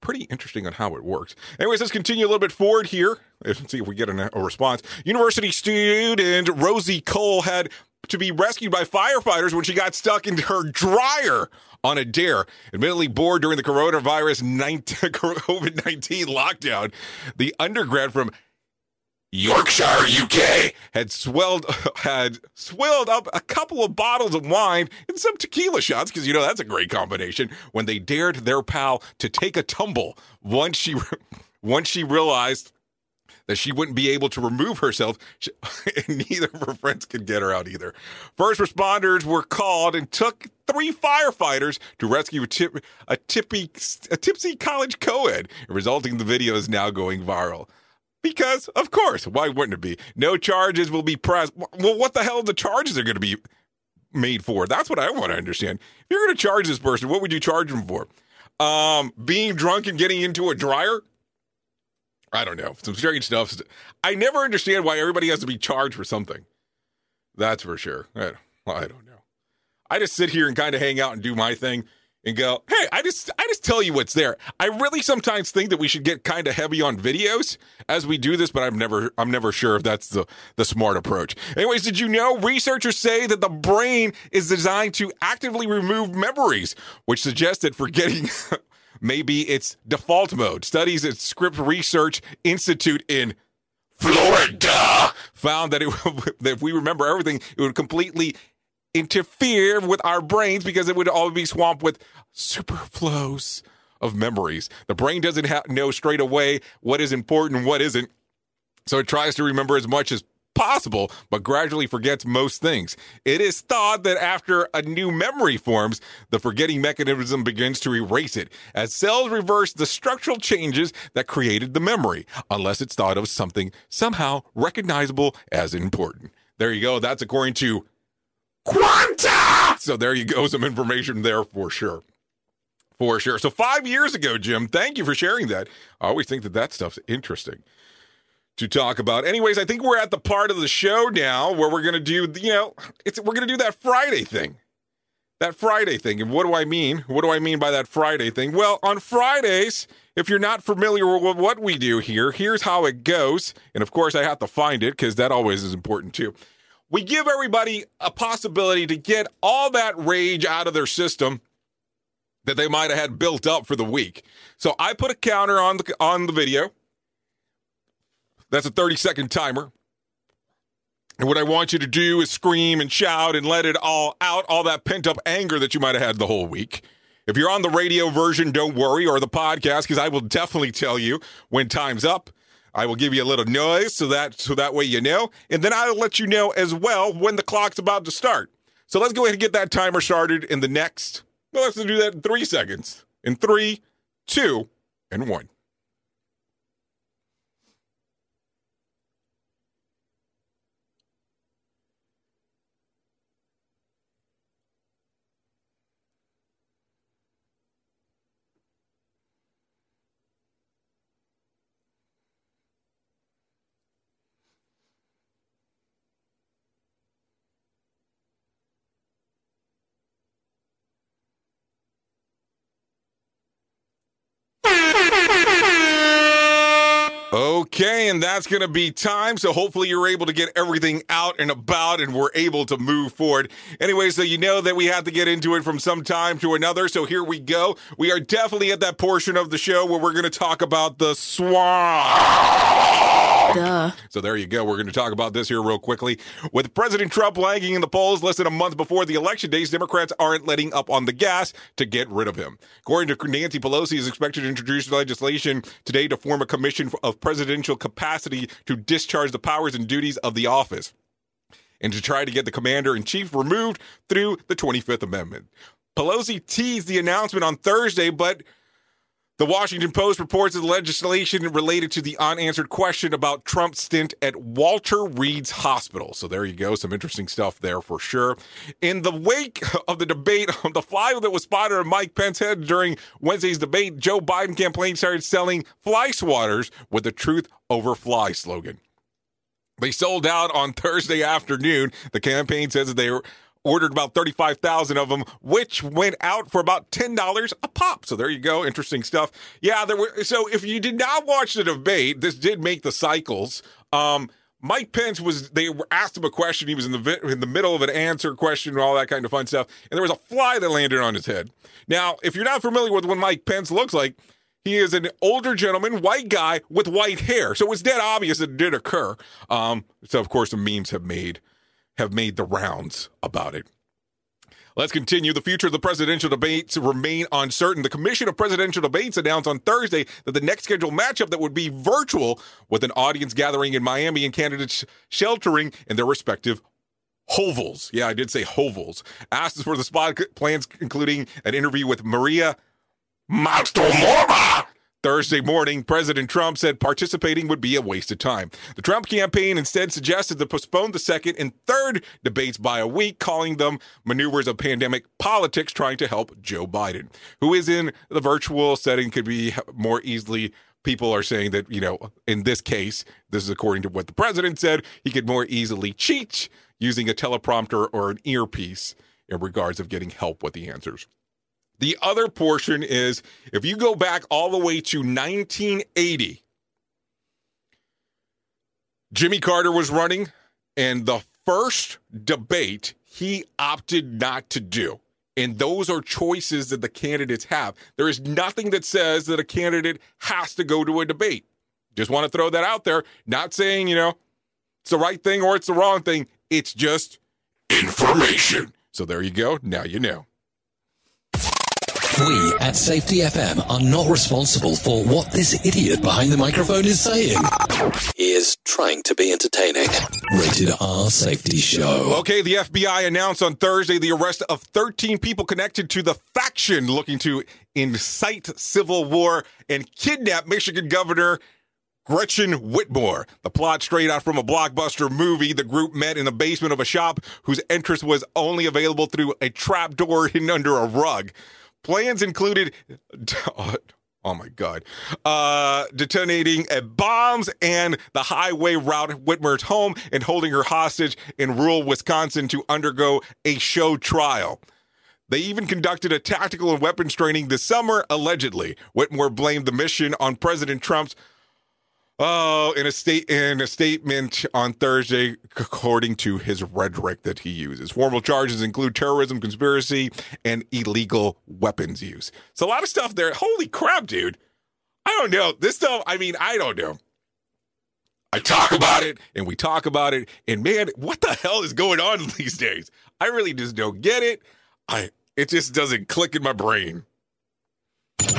pretty interesting on how it works. Anyways, let's continue a little bit forward here. Let's see if we get a, a response. University student Rosie Cole had to be rescued by firefighters when she got stuck in her dryer on a dare. Admittedly bored during the coronavirus *laughs* COVID 19 lockdown, the undergrad from Yorkshire, UK, had swelled *laughs* had swilled up a couple of bottles of wine and some tequila shots because you know that's a great combination. When they dared their pal to take a tumble, once she *laughs* once she realized that she wouldn't be able to remove herself, she, *laughs* and neither of her friends could get her out either. First responders were called and took three firefighters to rescue a, tip, a, tippy, a tipsy college co-ed. Resulting, the video is now going viral. Because, of course, why wouldn't it be? No charges will be pressed. Well, what the hell the charges are going to be made for? That's what I want to understand. If you're going to charge this person, what would you charge them for? Um, being drunk and getting into a dryer? I don't know. Some strange stuff. I never understand why everybody has to be charged for something. That's for sure. I, I don't know. I just sit here and kind of hang out and do my thing and go, hey, I just I just tell you what's there. I really sometimes think that we should get kind of heavy on videos as we do this, but I'm never I'm never sure if that's the the smart approach. Anyways, did you know researchers say that the brain is designed to actively remove memories, which suggests that forgetting *laughs* maybe its default mode. Studies at Scripps Research Institute in Florida found that, it, *laughs* that if we remember everything, it would completely interfere with our brains because it would all be swamped with superflows of memories. The brain doesn't ha- know straight away what is important and what isn't. So it tries to remember as much as possible, but gradually forgets most things. It is thought that after a new memory forms, the forgetting mechanism begins to erase it, as cells reverse the structural changes that created the memory, unless it's thought of something somehow recognizable as important. There you go. That's according to Quanta! So there you go, some information there for sure. For sure. So five years ago, Jim, thank you for sharing that. I always think that that stuff's interesting to talk about. Anyways, I think we're at the part of the show now where we're going to do, you know, it's we're going to do that Friday thing. That Friday thing. And what do I mean? What do I mean by that Friday thing? Well, on Fridays, if you're not familiar with what we do here, here's how it goes. And of course, I have to find it because that always is important too we give everybody a possibility to get all that rage out of their system that they might have had built up for the week. So I put a counter on the on the video. That's a 30 second timer. And what I want you to do is scream and shout and let it all out, all that pent up anger that you might have had the whole week. If you're on the radio version, don't worry, or the podcast, because I will definitely tell you when time's up. I will give you a little noise so that so that way you know, and then I'll let you know as well when the clock's about to start. So let's go ahead and get that timer started in the next. Well, let's do that in three seconds. In three, two, and one. Okay, and that's going to be time. So hopefully you're able to get everything out and about and we're able to move forward. Anyway, so you know that we have to get into it from some time to another. So here we go. We are definitely at that portion of the show where we're going to talk about the swamp. Duh. So there you go. We're going to talk about this here real quickly. With President Trump lagging in the polls less than a month before the election days, Democrats aren't letting up on the gas to get rid of him. According to Nancy Pelosi, is expected to introduce legislation today to form a commission of presidential capacity to discharge the powers and duties of the office and to try to get the commander in chief removed through the 25th Amendment. Pelosi teased the announcement on Thursday, but the Washington Post reports that legislation related to the unanswered question about Trump's stint at Walter Reed's Hospital. So there you go, some interesting stuff there for sure. In the wake of the debate, on the fly that was spotted on Mike Pence's head during Wednesday's debate, Joe Biden campaign started selling fly swatters with the truth over fly slogan. They sold out on Thursday afternoon. The campaign says that they were ordered about 35,000 of them, which went out for about $10 a pop. So there you go. Interesting stuff. Yeah, there were. So if you did not watch the debate, this did make the cycles. Um, Mike Pence was. They asked him a question. He was in the in the middle of an answer question and all that kind of fun stuff. And there was a fly that landed on his head. Now, if you're not familiar with what Mike Pence looks like, he is an older gentleman, white guy with white hair. So it was dead obvious it did occur. Um, so of course the memes have made have made the rounds about it. Let's continue. The future of the presidential debates remain uncertain. The Commission of Presidential Debates announced on Thursday that the next scheduled matchup that would be virtual with an audience gathering in Miami and candidates sheltering in their respective hovels. Yeah, I did say hovels. Asked for the spot plans, including an interview with Maria Bartiromo. Thursday morning, President Trump said participating would be a waste of time. The Trump campaign instead suggested to postpone the second and third debates by a week, calling them maneuvers of pandemic politics trying to help Joe Biden, who is in the virtual setting, could be more easily. People are saying that, you know, in this case, this is according to what the president said, he could more easily cheat using a teleprompter or an earpiece in regards of getting help with the answers. The other portion is if you go back all the way to 1980, Jimmy Carter was running, and the first debate he opted not to do. And those are choices that the candidates have. There is nothing that says that a candidate has to go to a debate. Just want to throw that out there. Not saying, you know, it's the right thing or it's the wrong thing. It's just information. So there you go. Now you know. We at Safety FM are not responsible for what this idiot behind the microphone is saying. He is trying to be entertaining. Rated R Safety Show. Okay, the FBI announced on Thursday the arrest of 13 people connected to the faction looking to incite civil war and kidnap Michigan Governor Gretchen Whitmer. The plot straight out from a blockbuster movie. The group met in the basement of a shop whose entrance was only available through a trap door hidden under a rug. Plans included, *laughs* oh my God, uh, detonating bombs and the highway route Whitmer's home and holding her hostage in rural Wisconsin to undergo a show trial. They even conducted a tactical and weapons training this summer, allegedly. Whitmer blamed the mission on President Trump's Oh, in a state in a statement on Thursday, according to his rhetoric that he uses, formal charges include terrorism, conspiracy, and illegal weapons use. So a lot of stuff there. Holy crap, dude! I don't know this stuff. I mean, I don't know. I talk about it and we talk about it, and man, what the hell is going on *laughs* these days? I really just don't get it. I it just doesn't click in my brain.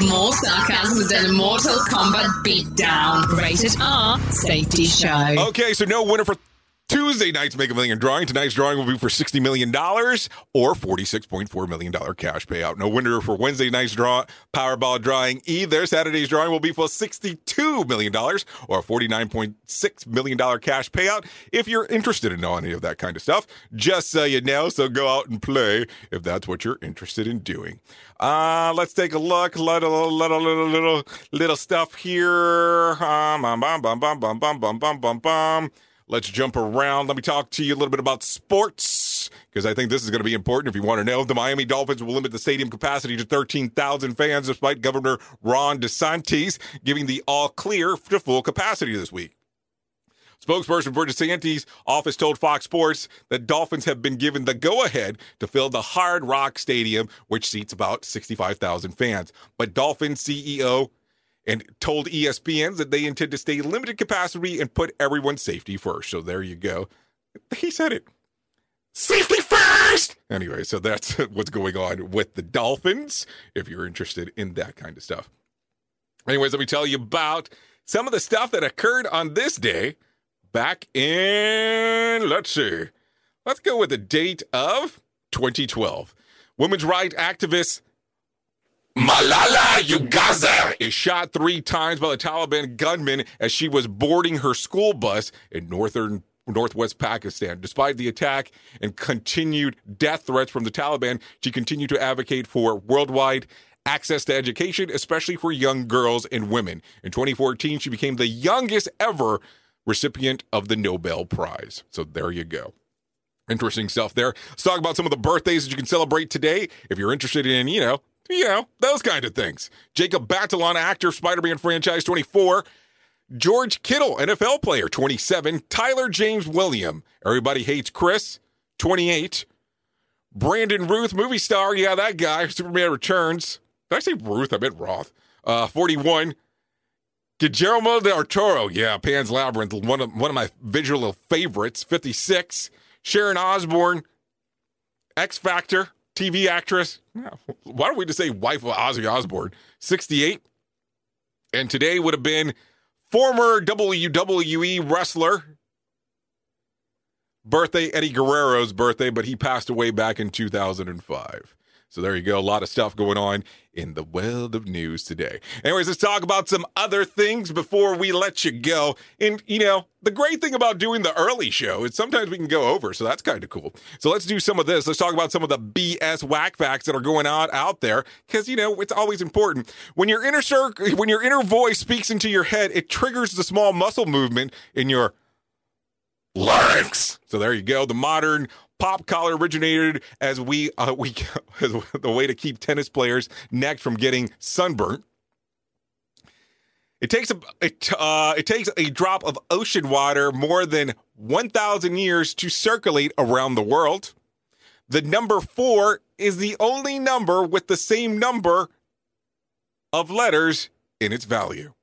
More sarcasm than a Mortal Kombat beatdown. Rated R Safety Show. Okay, so no winner for Tuesday night's Mega Million drawing. Tonight's drawing will be for $60 million or $46.4 million cash payout. No winner for Wednesday night's draw Powerball drawing either. Saturday's drawing will be for $62 million or $49.6 million cash payout. If you're interested in knowing any of that kind of stuff, just so you know, so go out and play if that's what you're interested in doing. Uh, let's take a look. Little, little, little, little, little stuff here. Um, bum, bum, bum, bum, bum, bum, bum, bum, bum. Let's jump around. Let me talk to you a little bit about sports because I think this is going to be important if you want to know. The Miami Dolphins will limit the stadium capacity to 13,000 fans despite Governor Ron DeSantis giving the all clear to full capacity this week. Spokesperson for DeSantis' office told Fox Sports that Dolphins have been given the go ahead to fill the Hard Rock Stadium, which seats about 65,000 fans. But Dolphins CEO and told ESPN that they intend to stay limited capacity and put everyone's safety first. So there you go. He said it. Safety first! Anyway, so that's *laughs* what's going on with the Dolphins, if you're interested in that kind of stuff. Anyways, let me tell you about some of the stuff that occurred on this day back in, let's see, let's go with the date of 2012. Women's rights activist Malala Yousafzai is shot three times by the Taliban gunmen as she was boarding her school bus in northern northwest Pakistan. Despite the attack and continued death threats from the Taliban, she continued to advocate for worldwide access to education, especially for young girls and women. In 2014, she became the youngest ever recipient of the Nobel Prize. So there you go. Interesting stuff there. Let's talk about some of the birthdays that you can celebrate today if you're interested in, you know, you know, those kind of things. Jacob Batalon, actor, Spider-Man franchise, 24. George Kittle, NFL player, 27. Tyler James William, Everybody Hates Chris, 28. Brandon Ruth, movie star, yeah, that guy, Superman Returns. Did I say Ruth? I meant Roth. Uh, 41. Guillermo del Toro, yeah, Pan's Labyrinth, one of one of my visual favorites. 56. Sharon Osbourne, X Factor, TV actress. Why don't we just say wife of Ozzy Osbourne? 68. And today would have been former WWE wrestler. Birthday, Eddie Guerrero's birthday, but he passed away back in 2005. So there you go. A lot of stuff going on in the world of news today. Anyways, let's talk about some other things before we let you go. And, you know, the great thing about doing the early show is sometimes we can go over. So that's kind of cool. So let's do some of this. Let's talk about some of the BS whack facts that are going on out there. Because, you know, it's always important. When your inner circle, when your inner voice speaks into your head, it triggers the small muscle movement in your larynx. So there you go. The modern pop collar originated as we uh, we *laughs* as the way to keep tennis players' neck from getting sunburnt. It takes a it, uh, it takes a drop of ocean water more than 1,000 years to circulate around the world. The number four is the only number with the same number of letters in its value.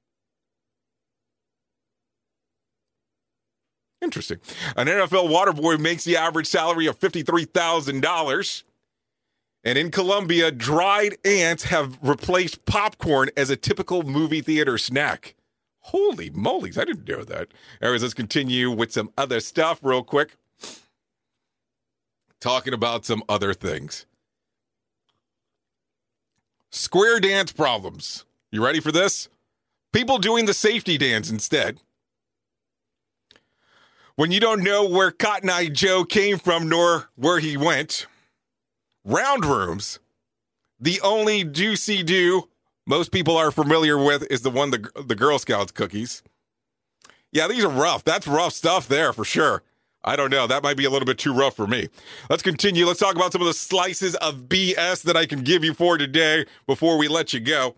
Interesting. An NFL water boy makes the average salary of $53,000. And in Colombia, dried ants have replaced popcorn as a typical movie theater snack. Holy moly's, I didn't know that. Anyways, let's continue with some other stuff real quick. Talking about some other things. Square dance problems. You ready for this? People doing the safety dance instead. When you don't know where Cotton Eye Joe came from nor where he went, round rooms, the only do-si-do most people are familiar with is the one the the Girl Scouts cookies. Yeah, these are rough. That's rough stuff there for sure. I don't know. That might be a little bit too rough for me. Let's continue. Let's talk about some of the slices of BS that I can give you for today before we let you go.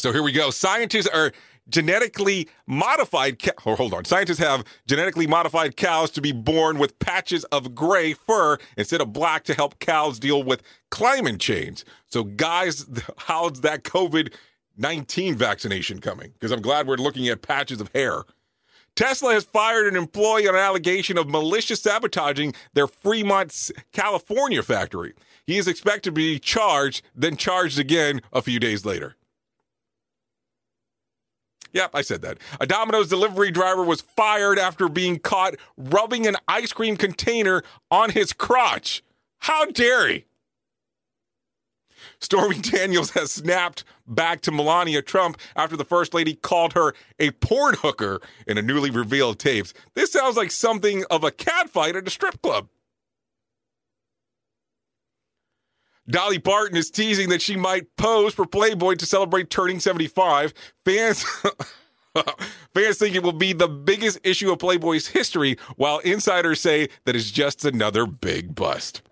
So here we go. Scientists are genetically modified ca- oh, hold on scientists have genetically modified cows to be born with patches of gray fur instead of black to help cows deal with climate change so guys *laughs* how's that covid-19 vaccination coming because i'm glad we're looking at patches of hair Tesla has fired an employee on an allegation of malicious sabotaging their Fremont, California factory. He is expected to be charged, then charged again a few days later. Yep, I said that. A Domino's delivery driver was fired after being caught rubbing an ice cream container on his crotch. How dare he? Stormy *laughs* Daniels has snapped back to Melania Trump after the First Lady called her a porn hooker in a newly revealed tapes. This sounds like something of a catfight at a strip club. Dolly Parton is teasing that she might pose for Playboy to celebrate turning 75. Fans *laughs* fans think it will be the biggest issue of Playboy's history, while insiders say that it's just another big bust.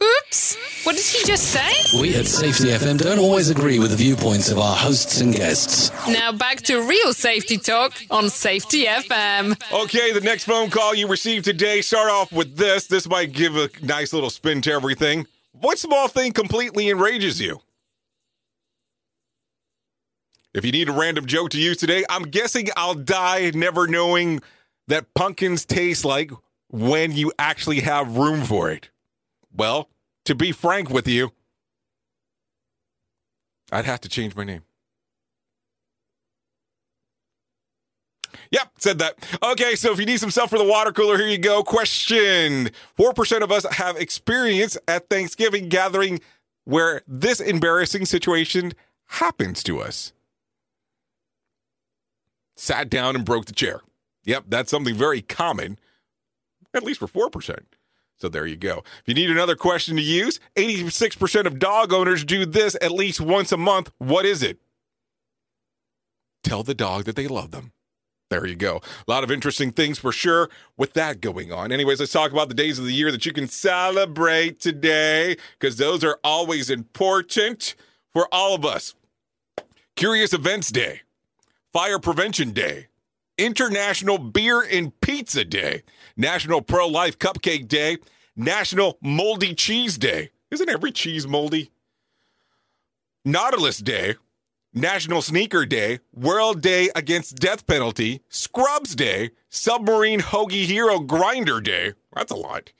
Oops! What did he just say? We at Safety FM don't always agree with the viewpoints of our hosts and guests. Now back to real safety talk on Safety FM. Okay, the next phone call you received today, start off with this. This might give a nice little spin to everything. What small thing completely enrages you? If you need a random joke to use today, I'm guessing I'll die never knowing that pumpkins taste like when you actually have room for it. Well, to be frank with you, I'd have to change my name. Yep, said that. Okay, so if you need some stuff for the water cooler, here you go. Question 4% of us have experience at Thanksgiving gathering where this embarrassing situation happens to us. Sat down and broke the chair. Yep, that's something very common, at least for 4%. So there you go. If you need another question to use, 86% of dog owners do this at least once a month. What is it? Tell the dog that they love them. There you go. A lot of interesting things for sure with that going on. Anyways, let's talk about the days of the year that you can celebrate today because those are always important for all of us. Curious Events Day, Fire Prevention Day, International Beer and Pizza Day, National Pro Life Cupcake Day, National Moldy Cheese Day. Isn't every cheese moldy? Nautilus Day, National Sneaker Day, World Day Against Death Penalty, Scrubs Day, Submarine Hoagie Hero Grinder Day. That's a lot.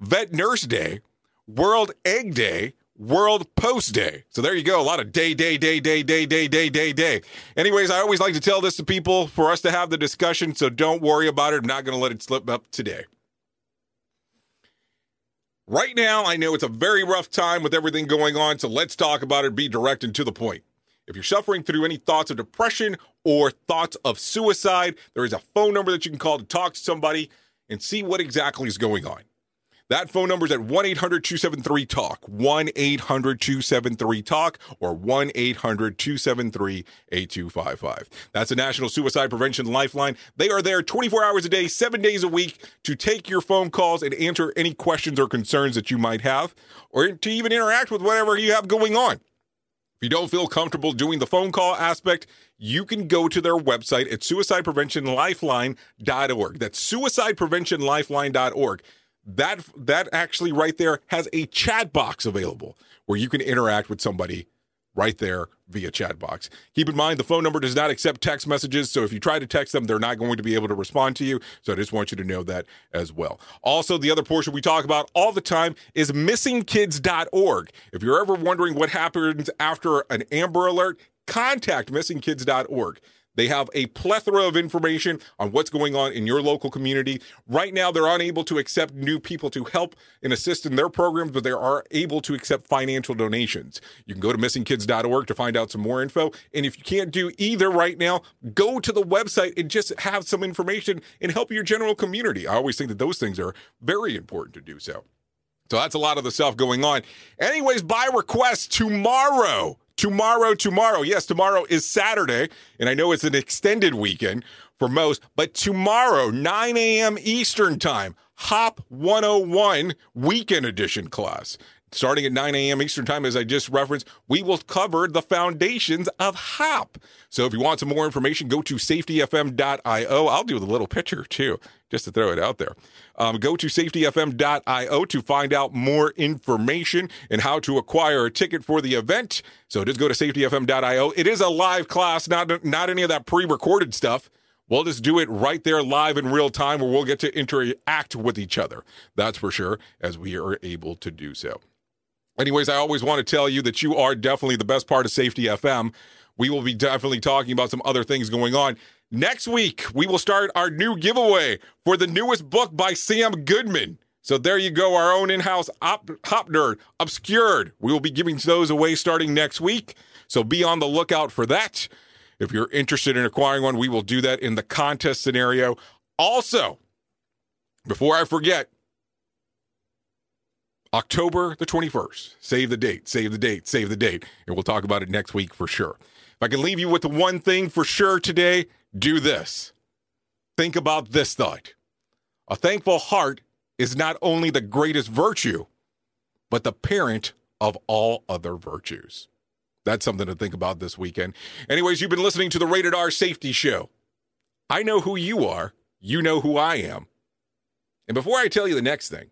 Vet Nurse Day, World Egg Day, World Post Day. So there you go. A lot of day, day, day, day, day, day, day, day, day. Anyways, I always like to tell this to people for us to have the discussion, so don't worry about it. I'm not going to let it slip up today. Right now, I know it's a very rough time with everything going on, so let's talk about it, be direct and to the point. If you're suffering through any thoughts of depression or thoughts of suicide, there is a phone number that you can call to talk to somebody and see what exactly is going on. That phone number is at 1 800 273 TALK, 1 800 273 TALK, or 1 800 273 8255. That's the National Suicide Prevention Lifeline. They are there 24 hours a day, seven days a week to take your phone calls and answer any questions or concerns that you might have, or to even interact with whatever you have going on. If you don't feel comfortable doing the phone call aspect, you can go to their website at suicidepreventionlifeline.org. That's suicidepreventionlifeline.org that that actually right there has a chat box available where you can interact with somebody right there via chat box. Keep in mind the phone number does not accept text messages, so if you try to text them, they're not going to be able to respond to you. So I just want you to know that as well. Also, the other portion we talk about all the time is missingkids.org. If you're ever wondering what happens after an Amber Alert, contact missingkids.org. They have a plethora of information on what's going on in your local community. Right now, they're unable to accept new people to help and assist in their programs, but they are able to accept financial donations. You can go to missingkids.org to find out some more info. And if you can't do either right now, go to the website and just have some information and help your general community. I always think that those things are very important to do so. So that's a lot of the stuff going on. Anyways, by request tomorrow, tomorrow, tomorrow. Yes, tomorrow is Saturday, and I know it's an extended weekend for most, but tomorrow, 9 a.m. Eastern Time, Hop 101 Weekend Edition class. Starting at 9 a.m. Eastern Time, as I just referenced, we will cover the foundations of HOP. So if you want some more information, go to safetyfm.io. I'll do the little picture too, just to throw it out there. Um, go to safetyfm.io to find out more information and how to acquire a ticket for the event. So just go to safetyfm.io. It is a live class, not, not any of that pre recorded stuff. We'll just do it right there live in real time where we'll get to interact with each other. That's for sure, as we are able to do so. Anyways, I always want to tell you that you are definitely the best part of Safety FM. We will be definitely talking about some other things going on. Next week, we will start our new giveaway for the newest book by Sam Goodman. So there you go, our own in-house op- hop nerd, obscured. We will be giving those away starting next week. So be on the lookout for that. If you're interested in acquiring one, we will do that in the contest scenario. Also, before I forget, October the 21st. Save the date, save the date, save the date. And we'll talk about it next week for sure. I can leave you with the one thing for sure today, do this. Think about this thought. A thankful heart is not only the greatest virtue, but the parent of all other virtues. That's something to think about this weekend. Anyways, you've been listening to the Rated R Safety Show. I know who you are, you know who I am. And before I tell you the next thing,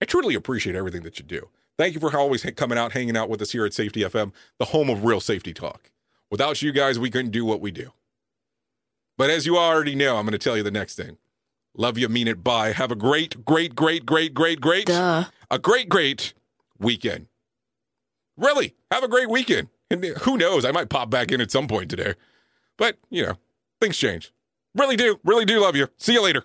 I truly appreciate everything that you do. Thank you for always coming out, hanging out with us here at Safety FM, the home of real safety talk. Without you guys, we couldn't do what we do. But as you already know, I'm going to tell you the next thing. Love you, mean it, bye. Have a great, great, great, great, great, great, Duh. a great, great weekend. Really, have a great weekend. And who knows, I might pop back in at some point today. But, you know, things change. Really do, really do love you. See you later.